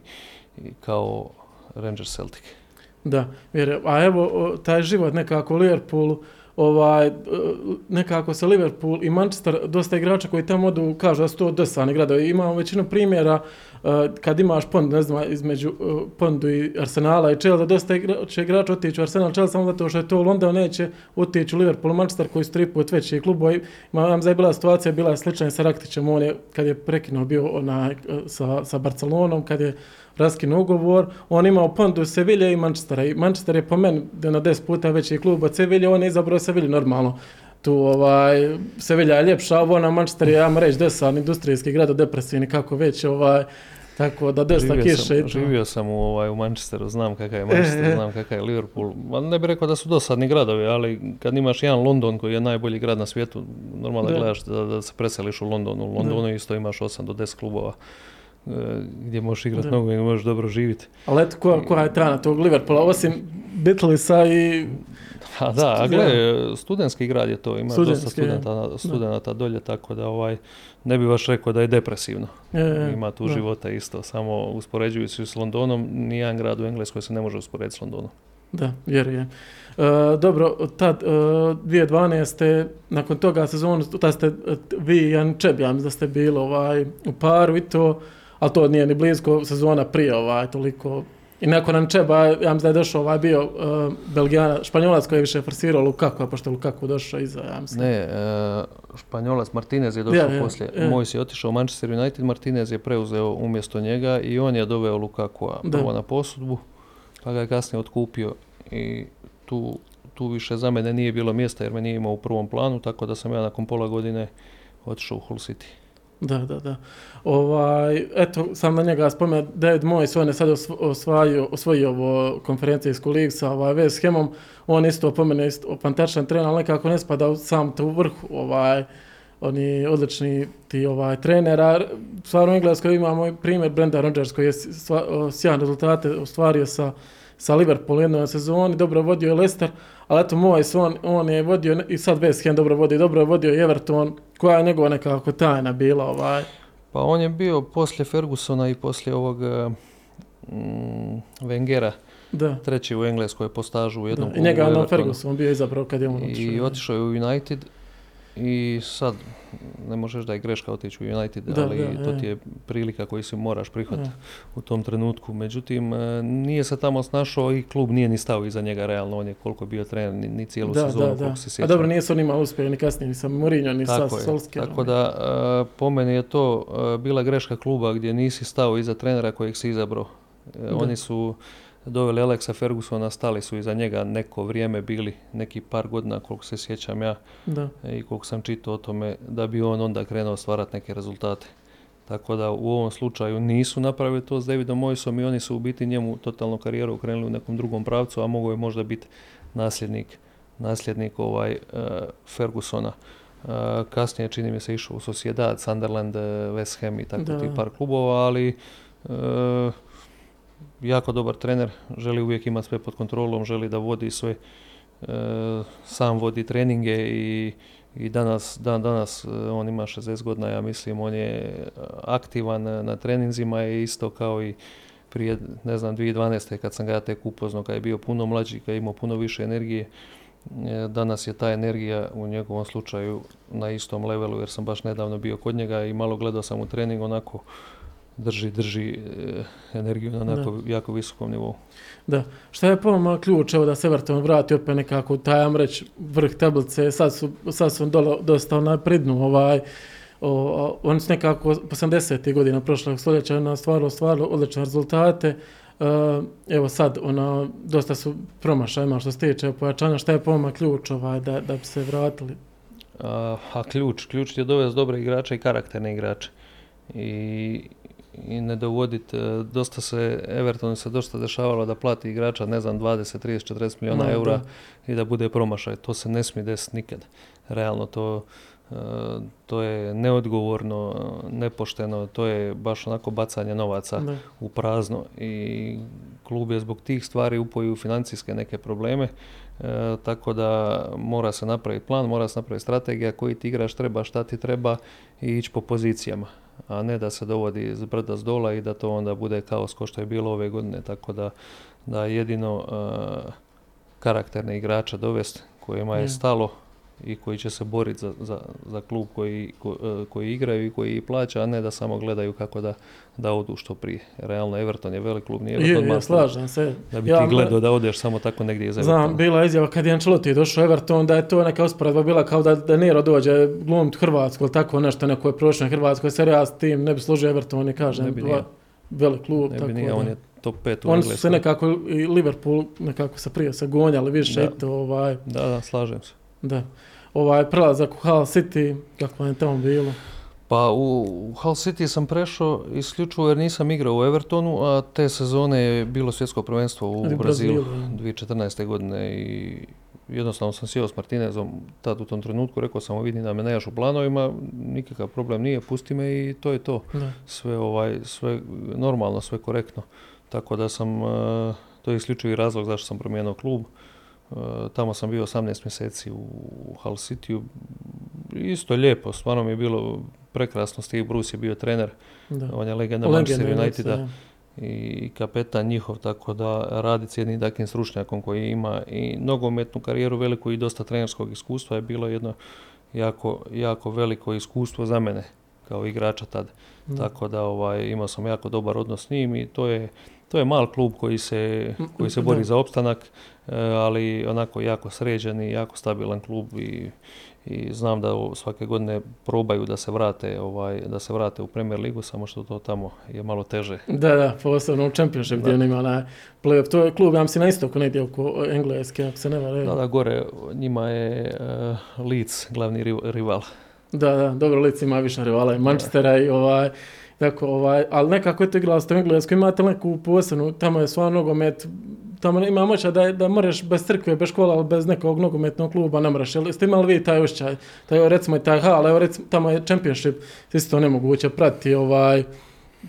i kao Rangers Celtic. Da, jer, a evo taj život nekako u Liverpoolu, ovaj, nekako sa Liverpool i Manchester, dosta igrača koji tamo odu kažu da su to dosani gradovi. Imamo većinu primjera kad imaš pond, ne znam, između uh, pondu i Arsenala i Chelsea, dosta će igrača otići u Arsenal, Chelsea samo zato što je to u London, neće otići u Liverpool, Manchester koji su tri put veći klubovi. Imam za bila situacija, bila je slična sa Raktićem, on je, kad je prekinuo bio onaj, sa, sa Barcelonom, kad je raskinuo ugovor, on imao pondu Sevilla i Manchestera i Manchester je po meni na 10 puta veći klub od Sevilla, on je izabrao Sevilla normalno. Tu ovaj, Sevilla je ljepša, ovo na Manchester je, ja reći, desan industrijski grad, depresivni, kako već, ovaj, tako da dosta živio kiše. Sam, živio sam u, ovaj, u Manchesteru, znam kakav je Manchester, e, znam kakav je Liverpool. Ne bih rekao da su dosadni gradovi, ali kad imaš jedan London koji je najbolji grad na svijetu, normalno da gledaš da, da se preseliš u Londonu. U Londonu da. isto imaš 8 do 10 klubova e, gdje možeš igrati nogu i možeš dobro živjeti. Ali eto, koja, koja je trana tog Liverpoola, osim Beatlesa i A da, a gledaj, studentski grad je to, ima studentski, dosta studenta, studenta dolje, tako da ovaj, ne bi baš rekao da je depresivno. Je, je, ima tu da. života isto, samo uspoređujući s Londonom, nijedan grad u Engleskoj se ne može usporediti s Londonom. Da, vjerujem. Uh, dobro, tad, uh, 2012. nakon toga sezonu, tad ste vi i Jan Čeb, ja da ste bili ovaj, u paru i to, ali to nije ni blisko sezona prije, ovaj, toliko I nakon Ančeba, ja mislim da je došao ovaj bio uh, Belgijana, Španjolac koji je više forsirao Lukaku, a pošto je Lukaku došao iza, ja mislim. Ne, uh, Španjolac Martinez je došao ja, poslije. Ja. Moj si je otišao u Manchester United, Martinez je preuzeo umjesto njega i on je doveo Lukaku prvo na posudbu, pa ga je kasnije otkupio i tu, tu više za mene nije bilo mjesta jer me nije imao u prvom planu, tako da sam ja nakon pola godine otišao u Hull City. Da, da, da. Ovaj, eto, sam na njega spomenuo, David Moyes, on je sad osvojio, osvojio ovo konferencijsku ligu sa ovaj, West Hamom, on isto po mene isto fantastičan trener, ali nekako ne spada u sam tu vrhu, ovaj, oni odlični ti ovaj trenera. Stvarno u Engleskoj imamo primjer Brenda Rodgers koji je sjajan rezultate ostvario sa, sa Liverpoolom jednoj sezoni, dobro vodio je Leicester, ali eto Moyes, on, on je vodio i sad West Ham dobro vodi, dobro je vodio i Everton, koja je njegova nekako tajna bila ovaj? Pa on je bio poslije Fergusona i poslije ovog mm, Wengera. Da. Treći u Engleskoj po stažu u jednom da. I njega on Ferguson bio izabrao kad je on otišao. I otišao je u United i sad ne možeš da je greška otići u United, da, ali da, to ti je prilika koju se moraš prihvatiti u tom trenutku. Međutim, e, nije se tamo snašao i klub nije ni stao iza njega realno, on je koliko bio trener, ni, ni cijelu da, sezonu, da, da. se. A dobro, nije se on imao uspjeh ni kasnije, ni sa Mourinho, ni tako sa Solskjaerom. Tako da, uh, po meni je to bila greška kluba gdje nisi stao iza trenera kojeg si izabrao. Oni su doveli Alexa Fergusona, stali su iza njega neko vrijeme bili, neki par godina koliko se sjećam ja da. i koliko sam čitao o tome, da bi on onda krenuo stvarati neke rezultate. Tako da u ovom slučaju nisu napravili to s Davidom Moisom i oni su u biti njemu totalno karijeru krenuli u nekom drugom pravcu, a mogo je možda biti nasljednik, nasljednik ovaj uh, Fergusona. Uh, kasnije čini mi se išao u Sociedad, Sunderland, West Ham i tako ti par klubova, ali uh, jako dobar trener, želi uvijek imati sve pod kontrolom, želi da vodi sve, e, sam vodi treninge i, i danas, dan, danas e, on ima 60 godina, ja mislim, on je aktivan na treninzima i isto kao i prije, ne znam, 2012. kad sam ga ja tek upoznao, kad je bio puno mlađi, kad je imao puno više energije, E, danas je ta energija u njegovom slučaju na istom levelu jer sam baš nedavno bio kod njega i malo gledao sam u trening onako drži, drži e, energiju na onako jako visokom nivou. Da. Šta je po vama ključ evo da se Everton vrati opet nekako taj amreć vrh tablice, sad su, sad su dolo, dosta onaj pridnu ovaj, o, oni su nekako 80. godina prošlog stoljeća na stvarno, stvarno odlične rezultate. Uh, evo sad, ona, dosta su promašajima što se tiče pojačanja. Šta je po vama ključ ovaj, da, da bi se vratili? A, a ključ? Ključ je dovesti dobre igrače i karakterne igrače. I, i ne dovoditi, e, dosta se, Everton se dosta dešavalo da plati igrača, ne znam, 20, 30, 40 milijuna no, eura da. i da bude promašaj. To se ne smije desiti nikad. Realno to, e, to je neodgovorno, nepošteno, to je baš onako bacanje novaca ne. u prazno i klub je zbog tih stvari upoju financijske neke probleme, e, tako da mora se napraviti plan, mora se napraviti strategija koji ti igrač treba, šta ti treba i ići po pozicijama a ne da se dovodi iz brda s dola i da to onda bude kaos ko što je bilo ove godine. Tako da, da jedino uh, karakterne igrača dovest kojima je stalo i koji će se boriti za, za, za klub koji, ko, e, koji igraju i koji plaća, a ne da samo gledaju kako da, da odu što prije. Realno Everton je velik klub, nije Everton je, je, slažem se. Da bi ja, ti gledao da odeš samo tako negdje iz Evertona. Znam, bila izjava kad je Ancelotti došao Everton, da je to neka usporedba bila kao da, da Nero dođe glumit Hrvatsku ili tako nešto, neko je prošlo na Hrvatskoj, ser ja s tim ne bi služio Everton i kažem, ne bi nije. velik klub. Ne tako bi nije, da. on je top 5 u Oni su se nekako, i Liverpool nekako se prije se gonjali više, da. to ovaj... Da, da, slažem se. Da ovaj prelazak u Hull City, kako je tamo bilo? Pa u Hull City sam prešao isključivo jer nisam igrao u Evertonu, a te sezone je bilo svjetsko prvenstvo u, u Brazilu, Brazilu 2014. godine i jednostavno sam sjeo s Martinezom tad u tom trenutku, rekao sam vidim da me nejaš u planovima, nikakav problem nije, pusti me i to je to. Sve ovaj sve normalno, sve korektno. Tako da sam eh, to je isključivi razlog zašto sam promijenio klub. Eh, tamo sam bio 18 mjeseci u Hull City. Isto lijepo, stvarno mi je bilo prekrasno. Steve Bruce je bio trener. Da. On je legenda Manchester Uniteda i kapetan njihov, tako da radi s jednim takvim stručnjakom koji ima i nogometnu karijeru veliku i dosta trenerskog iskustva je bilo jedno jako, jako veliko iskustvo za mene kao igrača tad. Da. Tako da ovaj, imao sam jako dobar odnos s njim i to je, to je mal klub koji se, koji se bori da. za opstanak. E, ali onako jako sređen i jako stabilan klub i, i znam da svake godine probaju da se vrate ovaj da se vrate u Premier ligu samo što to tamo je malo teže. Da, da, posebno u Championship gdje ima na play-off. To je klub, ja mislim, na istoku negdje oko Engleske, ako se ne vare. Da, da, gore njima je uh, Leeds glavni rival. Da, da, dobro, Leeds ima više rivala i Manchestera i ovaj Tako, ovaj, ali nekako je to igralo ste u Engleskoj, imate neku posebnu, tamo je sva nogomet, tamo ima moća da, da moraš bez crkve, bez škola, ali bez nekog nogometnog kluba ne moraš. Jel, ste imali vi taj osjećaj? Taj, recimo i taj hal, evo recimo, tamo je championship, isto nemoguće prati, ovaj,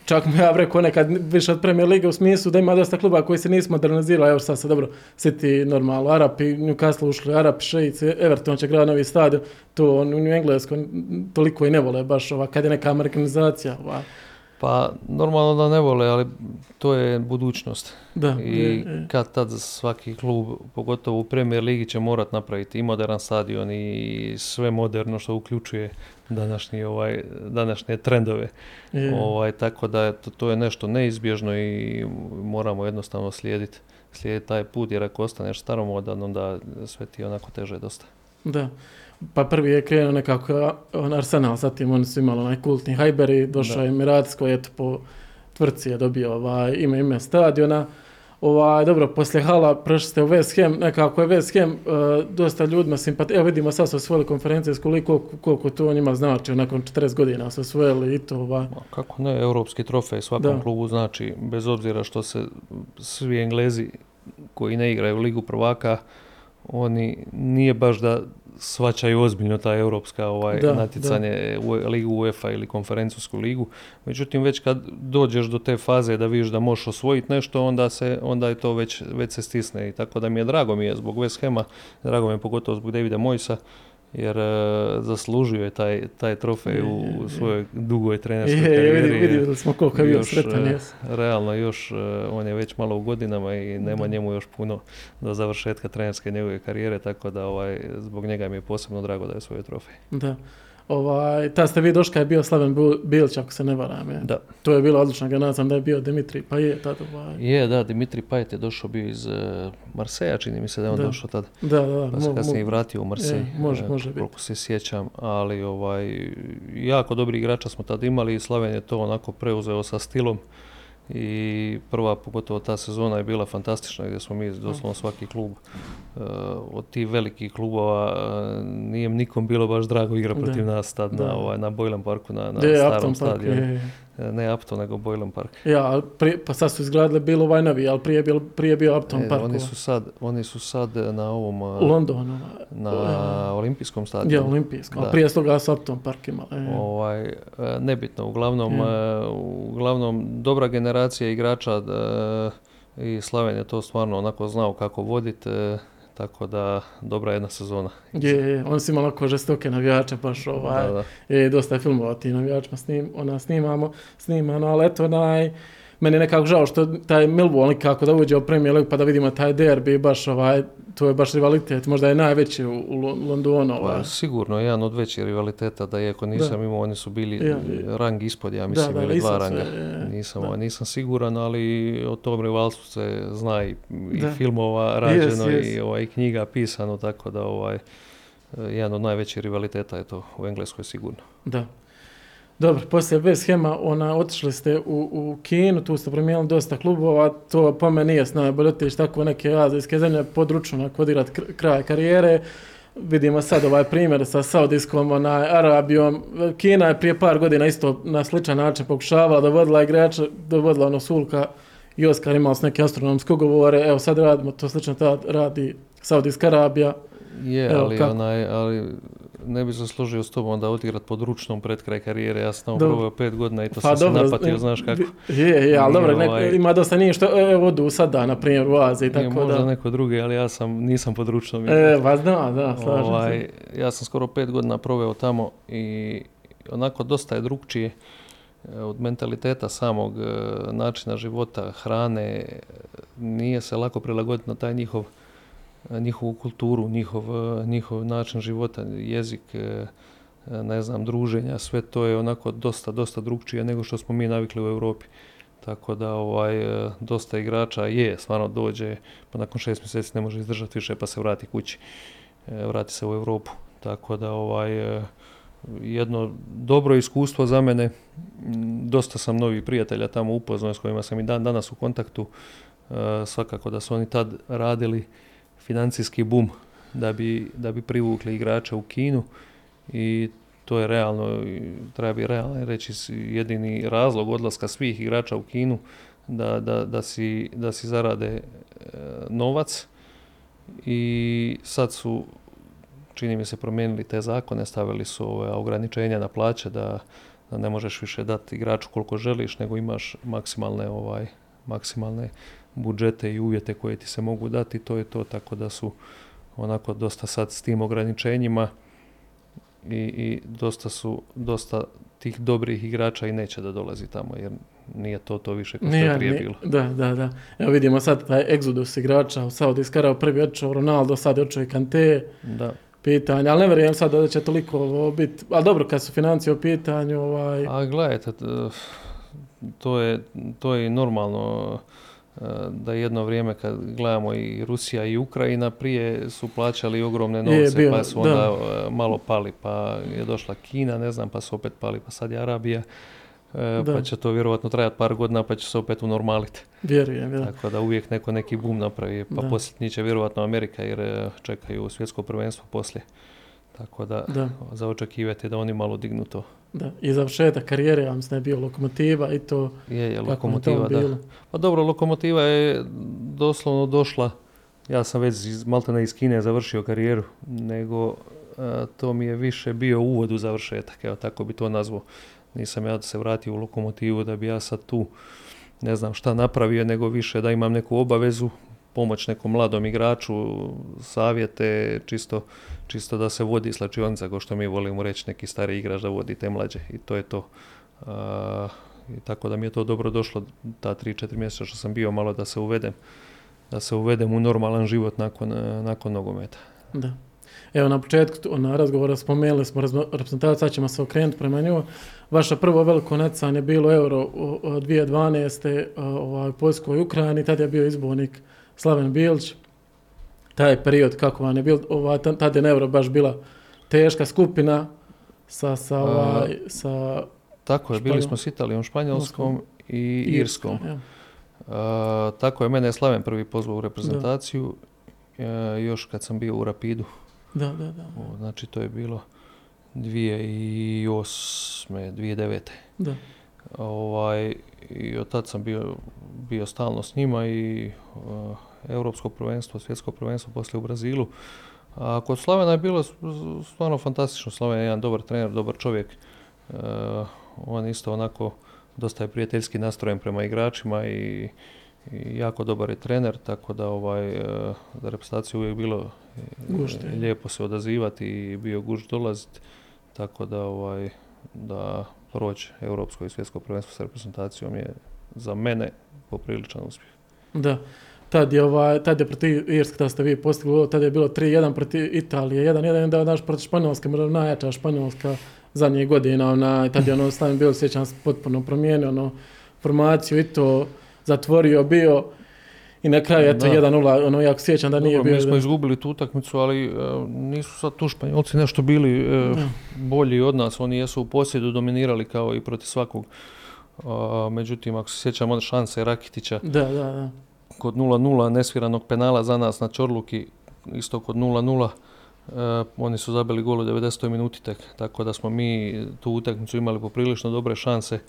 čak mi ja rekao nekad više od Premier Lige u smislu da ima dosta kluba koji se nisu modernizirali, evo sad se dobro, City normalno, Arapi, Newcastle ušli, Arapi, Šeic, Everton će graditi novi stadion, to u Engleskoj toliko i ne vole baš ova, kad je neka amerikanizacija, ovaj. Pa normalno da ne vole, ali to je budućnost. Da, I je, je. kad tad svaki klub, pogotovo u Premier Ligi, će morat napraviti i modern stadion i sve moderno što uključuje današnji ovaj današnje trendove. Je. Ovaj tako da je, to, to je nešto neizbježno i moramo jednostavno slijediti slijediti taj put jer ako ostaneš staromodan onda sve ti onako teže dosta. Da. Pa prvi je krenuo nekako on Arsenal, zatim oni su imali onaj kultni Hajber i došao je Miratsko, eto po tvrci je dobio ovaj, ime ime stadiona. Ovaj, dobro, poslije Hala prešli ste u West Ham, nekako je West Ham uh, dosta ljudima simpati. Evo vidimo sad su osvojili konferencije, koliko, koliko to njima znači, nakon 40 godina su osvojili i to. Ovaj. Kako ne, europski trofej svakom da. klubu znači, bez obzira što se svi Englezi koji ne igraju u Ligu prvaka, oni nije baš da svačaju ozbiljno ta europska ovaj da, natjecanje da. u ligu UEFA ili konferencijsku ligu. Međutim već kad dođeš do te faze da vidiš da možeš osvojiti nešto, onda se onda je to već već se stisne i tako da mi je drago mi je zbog West Hama, drago mi je pogotovo zbog Davida Mojsa jer e, zaslužio je taj, taj trofej u svojoj dugoj trenerskoj je, karijeri. Je, smo koliko je bio sretan, e, Realno još, on je već malo u godinama i nema njemu još puno do završetka trenerske njegove karijere, tako da ovaj, zbog njega mi je posebno drago da je svoj trofej. Da. Ovaj, ta ste vi došli kad je bio Slaven Bilić, ako se ne varam. Je. Da. To je bila odlična generacija, da je bio Dimitri Pajet tada. Ovaj. Je, da, Dimitri Pajet je došao bio iz uh, Marseja, čini mi se da je on došao tada. Da, da, Pa se kasnije i vratio u Marsej, može, može biti. koliko se sjećam, ali ovaj, jako dobri igrača smo tad imali i Slaven je to onako preuzeo sa stilom i prva pogotovo ta sezona je bila fantastična gdje smo mi doslovno svaki klub uh, od tih velikih klubova uh, nije nikom bilo baš drago igra protiv nas tad na, ovaj, na Bojlem parku na, na starom stadionu. E, ne Upton, nego Boylan Park. Ja, pa sad su izgradili bilo ovaj novi, ali prije, bil, prije bio Upton e, Park. Oni su, sad, oni su sad na ovom... Londonu. Na olimpijskom stadionu. Ja, olimpijskom, a prije toga su Upton Park imali. E. Ovaj, nebitno, uglavnom, uglavnom dobra generacija igrača i Slaven je to stvarno onako znao kako voditi tako da dobra jedna sezona. Je, je, on si imao onako žestoke navijače, baš ovaj, da, da. je dosta filmova ti navijačima snim, ona snimamo, snimano, ali eto, naj, meni je nekako žao što taj Millwall kako da uđe u Premier League pa da vidimo taj derbi, baš ovaj, to je baš rivalitet, možda je najveći u, u Londonu. Pa, ovaj. sigurno, jedan od većih rivaliteta, da iako nisam imao, oni su bili ja, rang ispod, ja mislim, da, ili dva ranga. nisam, ovaj, nisam siguran, ali o tom rivalstvu se zna i, i filmova rađeno yes, yes. i ovaj, knjiga pisano, tako da ovaj, jedan od najvećih rivaliteta je to u Engleskoj sigurno. Da. Dobro, poslije bez schema, ona, otišli ste u, u Kinu, tu ste promijenili dosta klubova, to po meni nije najbolje otići tako neke azijske zemlje područno kodirat kraj karijere. Vidimo sad ovaj primjer sa Saudijskom, onaj, Arabijom. Kina je prije par godina isto na sličan način pokušavala, dovodila igrača, dovodila ono Sulka i Oskar imali s neke astronomske ugovore. Evo sad radimo, to slično tad radi Saudijska Arabija. Je, ali, onaj, ali ne bi se složio s tobom da odigrat pod ručnom pred kraj karijere. Ja sam probao pet godina i to pa, sam dobro, se napatio, znaš kako. Je, je, ali dobro, ovaj, ima dosta nije što e, odu sada, na primjer, u Aziji, tako možda da. neko drugi, ali ja sam, nisam pod ručnom. E, pa da, da, slažem ovaj, se. Ja sam skoro pet godina proveo tamo i onako dosta je drugčije e, od mentaliteta samog e, načina života, hrane, nije se lako prilagoditi na taj njihov njihovu kulturu, njihov, njihov način života, jezik, e, ne znam, druženja, sve to je onako dosta, dosta drugčije nego što smo mi navikli u Europi. Tako da ovaj, e, dosta igrača je, stvarno dođe, pa nakon šest mjeseci ne može izdržati više pa se vrati kući, e, vrati se u Europu. Tako da ovaj, jedno dobro iskustvo za mene, dosta sam novih prijatelja tamo upoznao s kojima sam i dan danas u kontaktu, svakako da su oni tad radili financijski bum da bi, da bi privukli igrača u Kinu i to je realno, treba bi realno reći jedini razlog odlaska svih igrača u Kinu da, da, da, si, da si zarade e, novac i sad su čini mi se promijenili te zakone, stavili su ove ograničenja na plaće da, da ne možeš više dati igraču koliko želiš, nego imaš maksimalne ovaj maksimalne budžete i uvjete koje ti se mogu dati, to je to, tako da su onako dosta sad s tim ograničenjima i, i dosta su, dosta tih dobrih igrača i neće da dolazi tamo, jer nije to to više kao što je prije bilo. Da, da, da. Evo vidimo sad taj egzodus igrača u Saudi Arabiji prvi očeo Ronaldo, sad očeo i Kante. Da. Pitanje, ali ne vjerujem sad da će toliko biti, ali dobro kad su financije u pitanju. Ovaj... A gledajte, to je, to je normalno da jedno vrijeme kad gledamo i Rusija i Ukrajina prije su plaćali ogromne novce pa su onda e, malo pali pa je došla Kina ne znam pa su opet pali pa sad je Arabija e, pa će to vjerojatno trajati par godina pa će se opet unormaliti. Vjerujem, vjerujem. Tako da uvijek neko neki boom napravi pa poslije će vjerojatno Amerika jer čekaju svjetsko prvenstvo poslije. Tako da, da. za očekivati da oni malo dignu to. Da, i završetak karijere, ja mislim je bio lokomotiva i to je, je lokomotiva, da. Pa dobro, lokomotiva je doslovno došla, ja sam već iz Maltene iz Kine završio karijeru, nego to mi je više bio uvod u završetak, evo tako bi to nazvao. Nisam ja se vratio u lokomotivu da bi ja sad tu ne znam šta napravio, nego više da imam neku obavezu, pomoć nekom mladom igraču, savjete, čisto, čisto da se vodi slačionica, kao što mi volimo reći, neki stari igrač da vodi te mlađe i to je to. i tako da mi je to dobro došlo ta 3-4 mjeseca što sam bio malo da se uvedem da se uvedem u normalan život nakon, nakon nogometa. Da. Evo na početku na razgovora spomenuli smo reprezentaciju, sad ćemo se okrenuti prema nju. Vaša prvo veliko je bilo Euro 2012. Ovaj, u Poljskoj Ukrajini, tada je bio izbornik Slaven Bilić. Taj period kako vam je bilo, ovaj, tada je na Euro baš bila teška skupina sa, sa, ovaj, sa Tako je, bili smo s Italijom, Španjolskom i Irskom. tako je, mene je Slaven prvi pozvao u reprezentaciju, e, još kad sam bio u Rapidu. Da, da, da. znači to je bilo 2008. 2009. Da. Ovaj, I od tad sam bio, bio stalno s njima i uh, Europsko prvenstvo, svjetsko prvenstvo poslije u Brazilu. A kod Slavena je bilo stvarno fantastično. Slaven je jedan dobar trener, dobar čovjek. Uh, on isto onako dosta je prijateljski nastrojen prema igračima i, i jako dobar je trener, tako da ovaj, za reprezentaciju uvijek bilo lijepo se odazivati i bio guž dolaziti. Tako da, ovaj, da proći europsko i svjetsko prvenstvo sa reprezentacijom je za mene popriličan uspjeh. Da. Tad je, ovaj, tad je protiv Irske, da ste vi postigli, tad je bilo 3-1 protiv Italije, 1-1, da naš protiv Španjolske, najjača Španjolska zadnjih godina, ona, tad je ono stavim bilo, sjećam se, potpuno promijenio, ono, formaciju i to zatvorio bio, i na kraju, eto, 1-0, ono, jako sjećam da nije bio... Mi smo izgubili tu utakmicu, ali e, nisu sad tu Španjolci nešto bili e, bolji od nas. Oni jesu u posjedu dominirali kao i protiv svakog. međutim, ako se sjećam od šanse Rakitića, da, da, da. Kod 0-0 nesviranog penala za nas na Čorluki, isto kod 0-0, e, oni su zabili gol u 90. minuti tek, tako da smo mi tu utakmicu imali poprilično dobre šanse,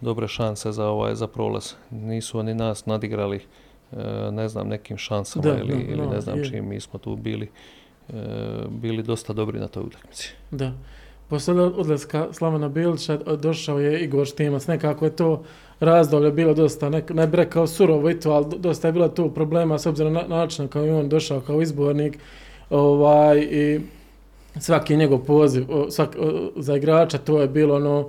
dobre šanse za, ovaj, za prolaz. Nisu oni nas nadigrali E, ne znam, nekim šansama ili, ili ne znam čim mi smo tu bili, e, bili dosta dobri na toj utakmici. Da. Poslije odlaska Slavana Bilića došao je Igor Štimac. Nekako je to razdoblje bilo dosta, ne, ne bi surovo i to, ali dosta je bilo tu problema s obzirom na način kao i on došao kao izbornik. Ovaj, I svaki njegov poziv svak, za igrača, to je bilo ono,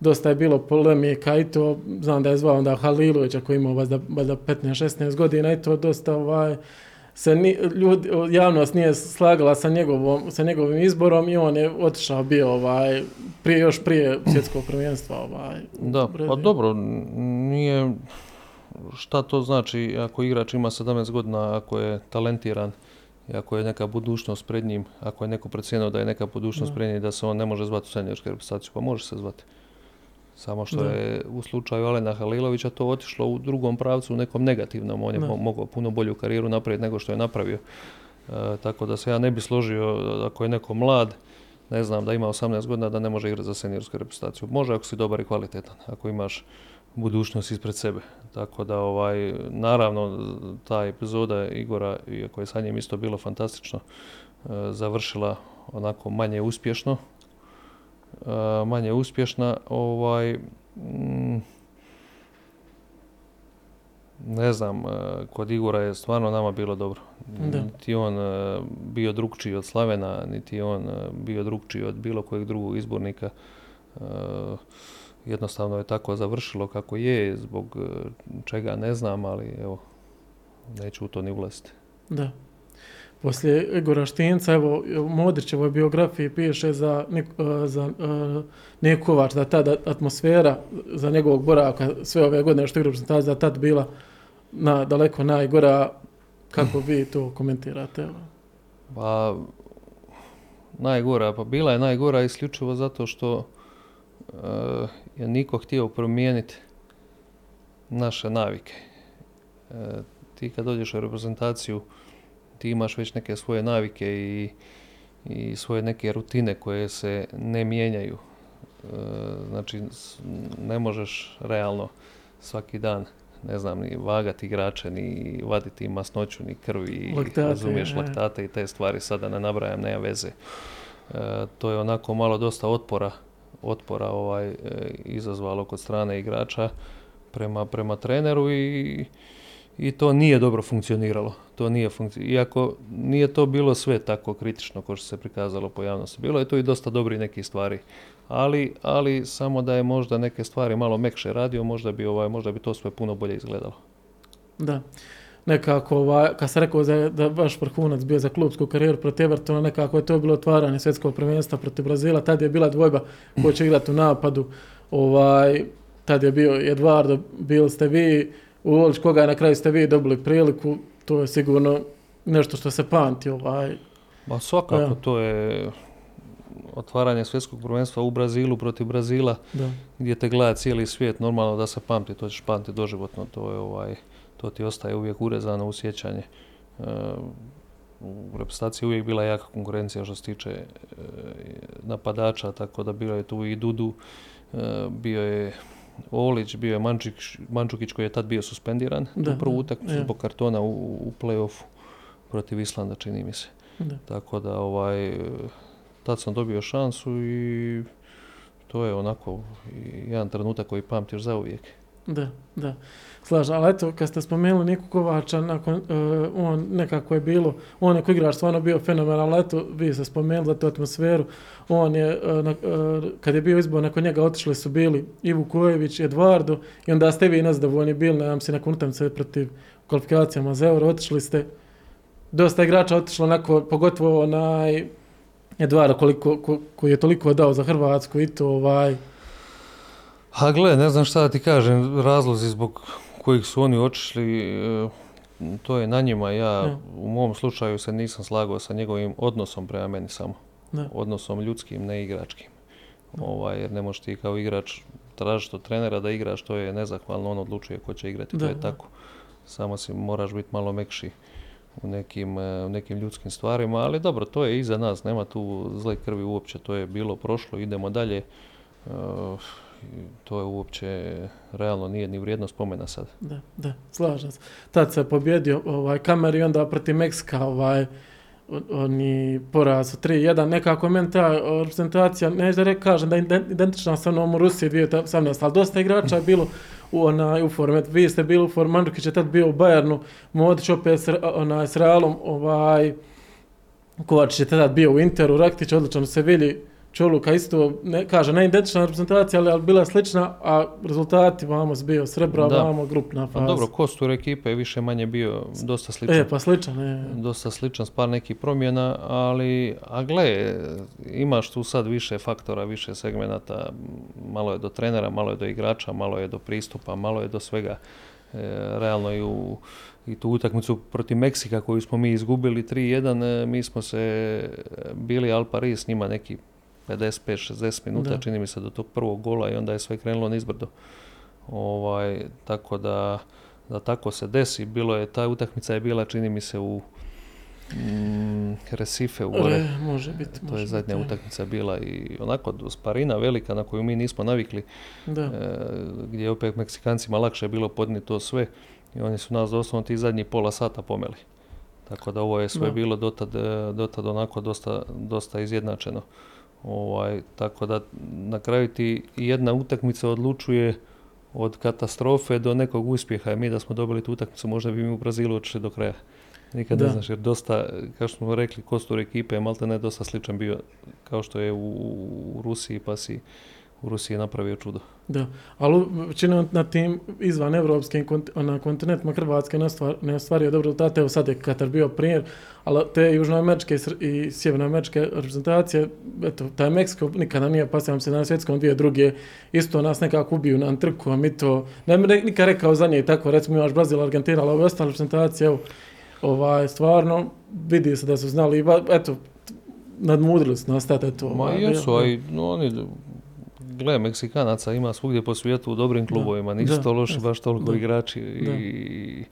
dosta je bilo polemika i to, znam da je zvao onda Halilovića koji imao valjda, 15-16 godina i to dosta ovaj, se ni, ljudi, javnost nije slagala sa, njegovom, sa njegovim izborom i on je otišao bio ovaj, prije, još prije svjetskog prvenstva. Ovaj, da, pa dobro, nije, šta to znači ako igrač ima 17 godina, ako je talentiran, i ako je neka budućnost pred njim, ako je neko procijenio da je neka budućnost pred njim, da se on ne može zvati u seniorsku reprezentaciju, pa može se zvati. Samo što je u slučaju Alena Halilovića to otišlo u drugom pravcu, u nekom negativnom. On je mogao puno bolju karijeru napraviti nego što je napravio. E, tako da se ja ne bi složio ako je neko mlad, ne znam, da ima 18 godina da ne može igrati za seniorsku reprezentaciju. Može ako si dobar i kvalitetan, ako imaš budućnost ispred sebe. Tako da, ovaj, naravno, ta epizoda Igora, iako je sa njim isto bilo fantastično, e, završila onako manje uspješno, manje uspješna, ovaj, mm, ne znam, e, kod Igora je stvarno nama bilo dobro. Niti on e, bio drugčiji od Slavena, niti on bio drugčiji od bilo kojeg drugog izbornika. Jednostavno je tako završilo kako je, zbog čega ne znam, ali evo, neću u to ni ulaziti. Da poslije Igora Štinca, evo, u Modrićevoj biografiji piše za, e, za uh, Nikovač, da tada atmosfera za njegovog boravka sve ove godine što igra da tad bila na, daleko najgora. Kako vi to komentirate? Pa, najgora, pa bila je najgora isključivo zato što uh, je niko htio promijeniti naše navike. ti kad dođeš u reprezentaciju, ti imaš već neke svoje navike i, i svoje neke rutine koje se ne mijenjaju. E, znači, ne možeš realno svaki dan ne znam, ni vagati igrače, ni vaditi masnoću, ni krvi, laktate, razumiješ laktate i te stvari, sada ne nabrajam, nema veze. E, to je onako malo dosta otpora, otpora ovaj, e, izazvalo kod strane igrača prema, prema treneru i i to nije dobro funkcioniralo. To nije Iako nije to bilo sve tako kritično kao što se prikazalo po javnosti. Bilo je tu i dosta dobri neki stvari. Ali, ali samo da je možda neke stvari malo mekše radio, možda bi, ovaj, možda bi to sve puno bolje izgledalo. Da nekako, ovaj, kad sam rekao da, da baš vrhunac bio za klubsku karijeru protiv Evertona, nekako je to bilo otvaranje svjetskog prvenstva protiv Brazila, tad je bila dvojba ko će igrati u napadu, ovaj, tad je bio Eduardo, bili ste vi, u koga na kraju ste vi dobili priliku, to je sigurno nešto što se pamti. Ovaj. Ma svakako, to je otvaranje svjetskog prvenstva u Brazilu protiv Brazila, da. gdje te gleda cijeli svijet, normalno da se pamti, to ćeš pamti doživotno, to je ovaj, to ti ostaje uvijek urezano u sjećanje. E, u reprezentaciji uvijek bila jaka konkurencija što se tiče e, napadača, tako da bio je tu i Dudu, e, bio je Olić, bio je Mančukić koji je tad bio suspendiran da, prvu utakmicu zbog kartona u, u play-offu protiv Islanda, čini mi se. Tako da ovaj, tad sam dobio šansu i to je onako jedan trenutak koji pamtiš za uvijek. Da, da. Slažem, ali eto, kad ste spomenuli Niku Kovača, nakon, uh, on nekako je bilo, on je ko igrač stvarno bio fenomenal, ali eto, vi ste spomenuli za tu atmosferu, on je, uh, uh, kad je bio izbor, nakon njega otišli su bili Ivu Kojević, Eduardo, i onda ste vi nezadovoljni bili, nadam se, nakon utakmice protiv kvalifikacijama za Euro, otišli ste, dosta igrača otišlo onako, pogotovo onaj Eduardo koliko, ko, koji je toliko dao za Hrvatsku i to ovaj, Ha gle, ne znam šta da ti kažem, razlozi zbog kojih su oni otišli, e, to je na njima. Ja u mom slučaju se nisam slagao sa njegovim odnosom prema meni samo. Odnosom ljudskim, ne igračkim. Ovaj, jer ne možeš ti kao igrač tražiti od trenera da igraš, to je nezahvalno, on odlučuje ko će igrati, to je tako. Samo si moraš biti malo mekši u nekim, e, nekim ljudskim stvarima, ali dobro, to je iza nas, nema tu zle krvi uopće, to je bilo prošlo, idemo dalje. E, to je uopće realno nije ni vrijedno spomena sad. Da, da, slažem se. Tad se pobjedio ovaj, kamer i onda protiv Meksika ovaj, oni poraz 3-1, nekako meni ta reprezentacija, ne da kažem da je identična sa onom u Rusiji 2018, ali dosta igrača je bilo u, onaj, u formu. Vi ste bili u formu, Mandrukić je tad bio u Bayernu, Modić opet s, onaj, s Realom, ovaj, Kovačić je tada bio u Interu, Raktić odličan u Sevilji, Čoluka isto, ne, kaže, ne identična reprezentacija, ali, ali bila slična, a rezultati vamo bio srebro, da. vamo grupna faza. Pa dobro, kostur ekipe je više manje bio dosta sličan. E, pa sličan, je. Dosta sličan s par nekih promjena, ali, a gle, imaš tu sad više faktora, više segmenata, malo je do trenera, malo je do igrača, malo je do pristupa, malo je do svega. E, realno i u i tu utakmicu protiv Meksika koju smo mi izgubili 3-1, e, mi smo se bili Al Paris s njima neki 55-60 minuta, čini mi se, do tog prvog gola i onda je sve krenulo nizbrdo. Ovaj, tako da, da tako se desi. Bilo je, ta utakmica je bila, čini mi se, u mm, Recife u gore. može biti. To je zadnja utakmica bila i onako sparina velika na koju mi nismo navikli. Da. E, gdje je opet Meksikancima lakše bilo podnijeti to sve i oni su nas doslovno ti zadnji pola sata pomeli. Tako da ovo je sve bilo dotad, e, dotad onako dosta, dosta izjednačeno. Ovaj, tako da na kraju ti jedna utakmica odlučuje od katastrofe do nekog uspjeha. Mi da smo dobili tu utakmicu, možda bi mi u Brazilu otišli do kraja. Nikad ne znaš, jer dosta, kao što smo rekli, kostur ekipe je malte ne dosta sličan bio kao što je u, u Rusiji, pa si u Rusiji napravio čudo. Da, ali većina na tim izvan evropskim na kontinentima Hrvatske ne ostvario dobro rezultate. Evo sad je Katar bio primjer, ali te južnoameričke i sjevernoameričke reprezentacije, eto, taj Meksiko nikada nije pasio se na svjetskom dvije druge, isto nas nekako ubiju na trku, a mi to, ne bi nikad rekao za nje tako, recimo imaš Brazil, Argentina, ali ove ostale reprezentacije, evo, ovaj, stvarno, vidi se da su znali, eto, nadmudrili su nas eto. Ma ovaj, jesu, a i no, oni gle, Meksikanaca ima svugdje po svijetu u dobrim klubovima, nisu to loši baš toliko igrači i,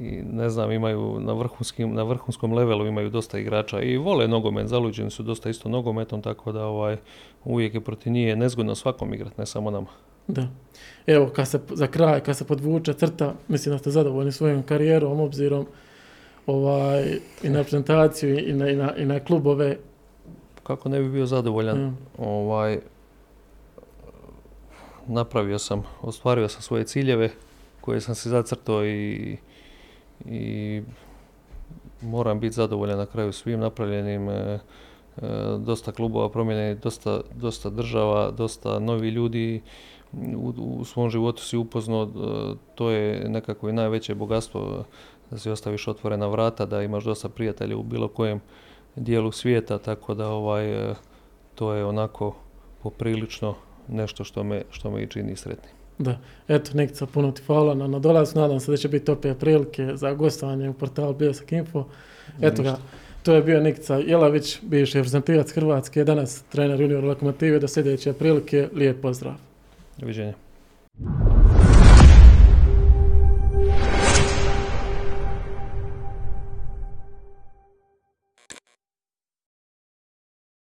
i, ne znam, imaju na, vrhunskim, na vrhunskom levelu imaju dosta igrača i vole nogomet, zaluđeni su dosta isto nogometom, tako da ovaj, uvijek je protiv njih nezgodno svakom igrat, ne samo nama. Da. Evo, kad se, za kraj, kad se podvuče crta, mislim da ste zadovoljni svojom karijerom, obzirom ovaj, i na reprezentaciju i na, i na, i na klubove. Kako ne bi bio zadovoljan? Ovaj, napravio sam, ostvario sam svoje ciljeve koje sam si zacrtao i, i moram biti zadovoljan na kraju svim napravljenim e, dosta klubova promijenjenih, dosta, dosta država, dosta novi ljudi u, u svom životu si upoznao, to je nekako i najveće bogatstvo da si ostaviš otvorena vrata, da imaš dosta prijatelja u bilo kojem dijelu svijeta, tako da ovaj, to je onako poprilično nešto što me, što me i čini sretnim. Da, eto Nikca, puno ti hvala na, na nadam se da će biti opet prilike za gostovanje u portalu Biosak Info. Eto ga, to je bio Nikca Jelavić, bivši reprezentativac Hrvatske, danas trener junior lokomotive, do sljedeće prilike, lijep pozdrav. Doviđenja.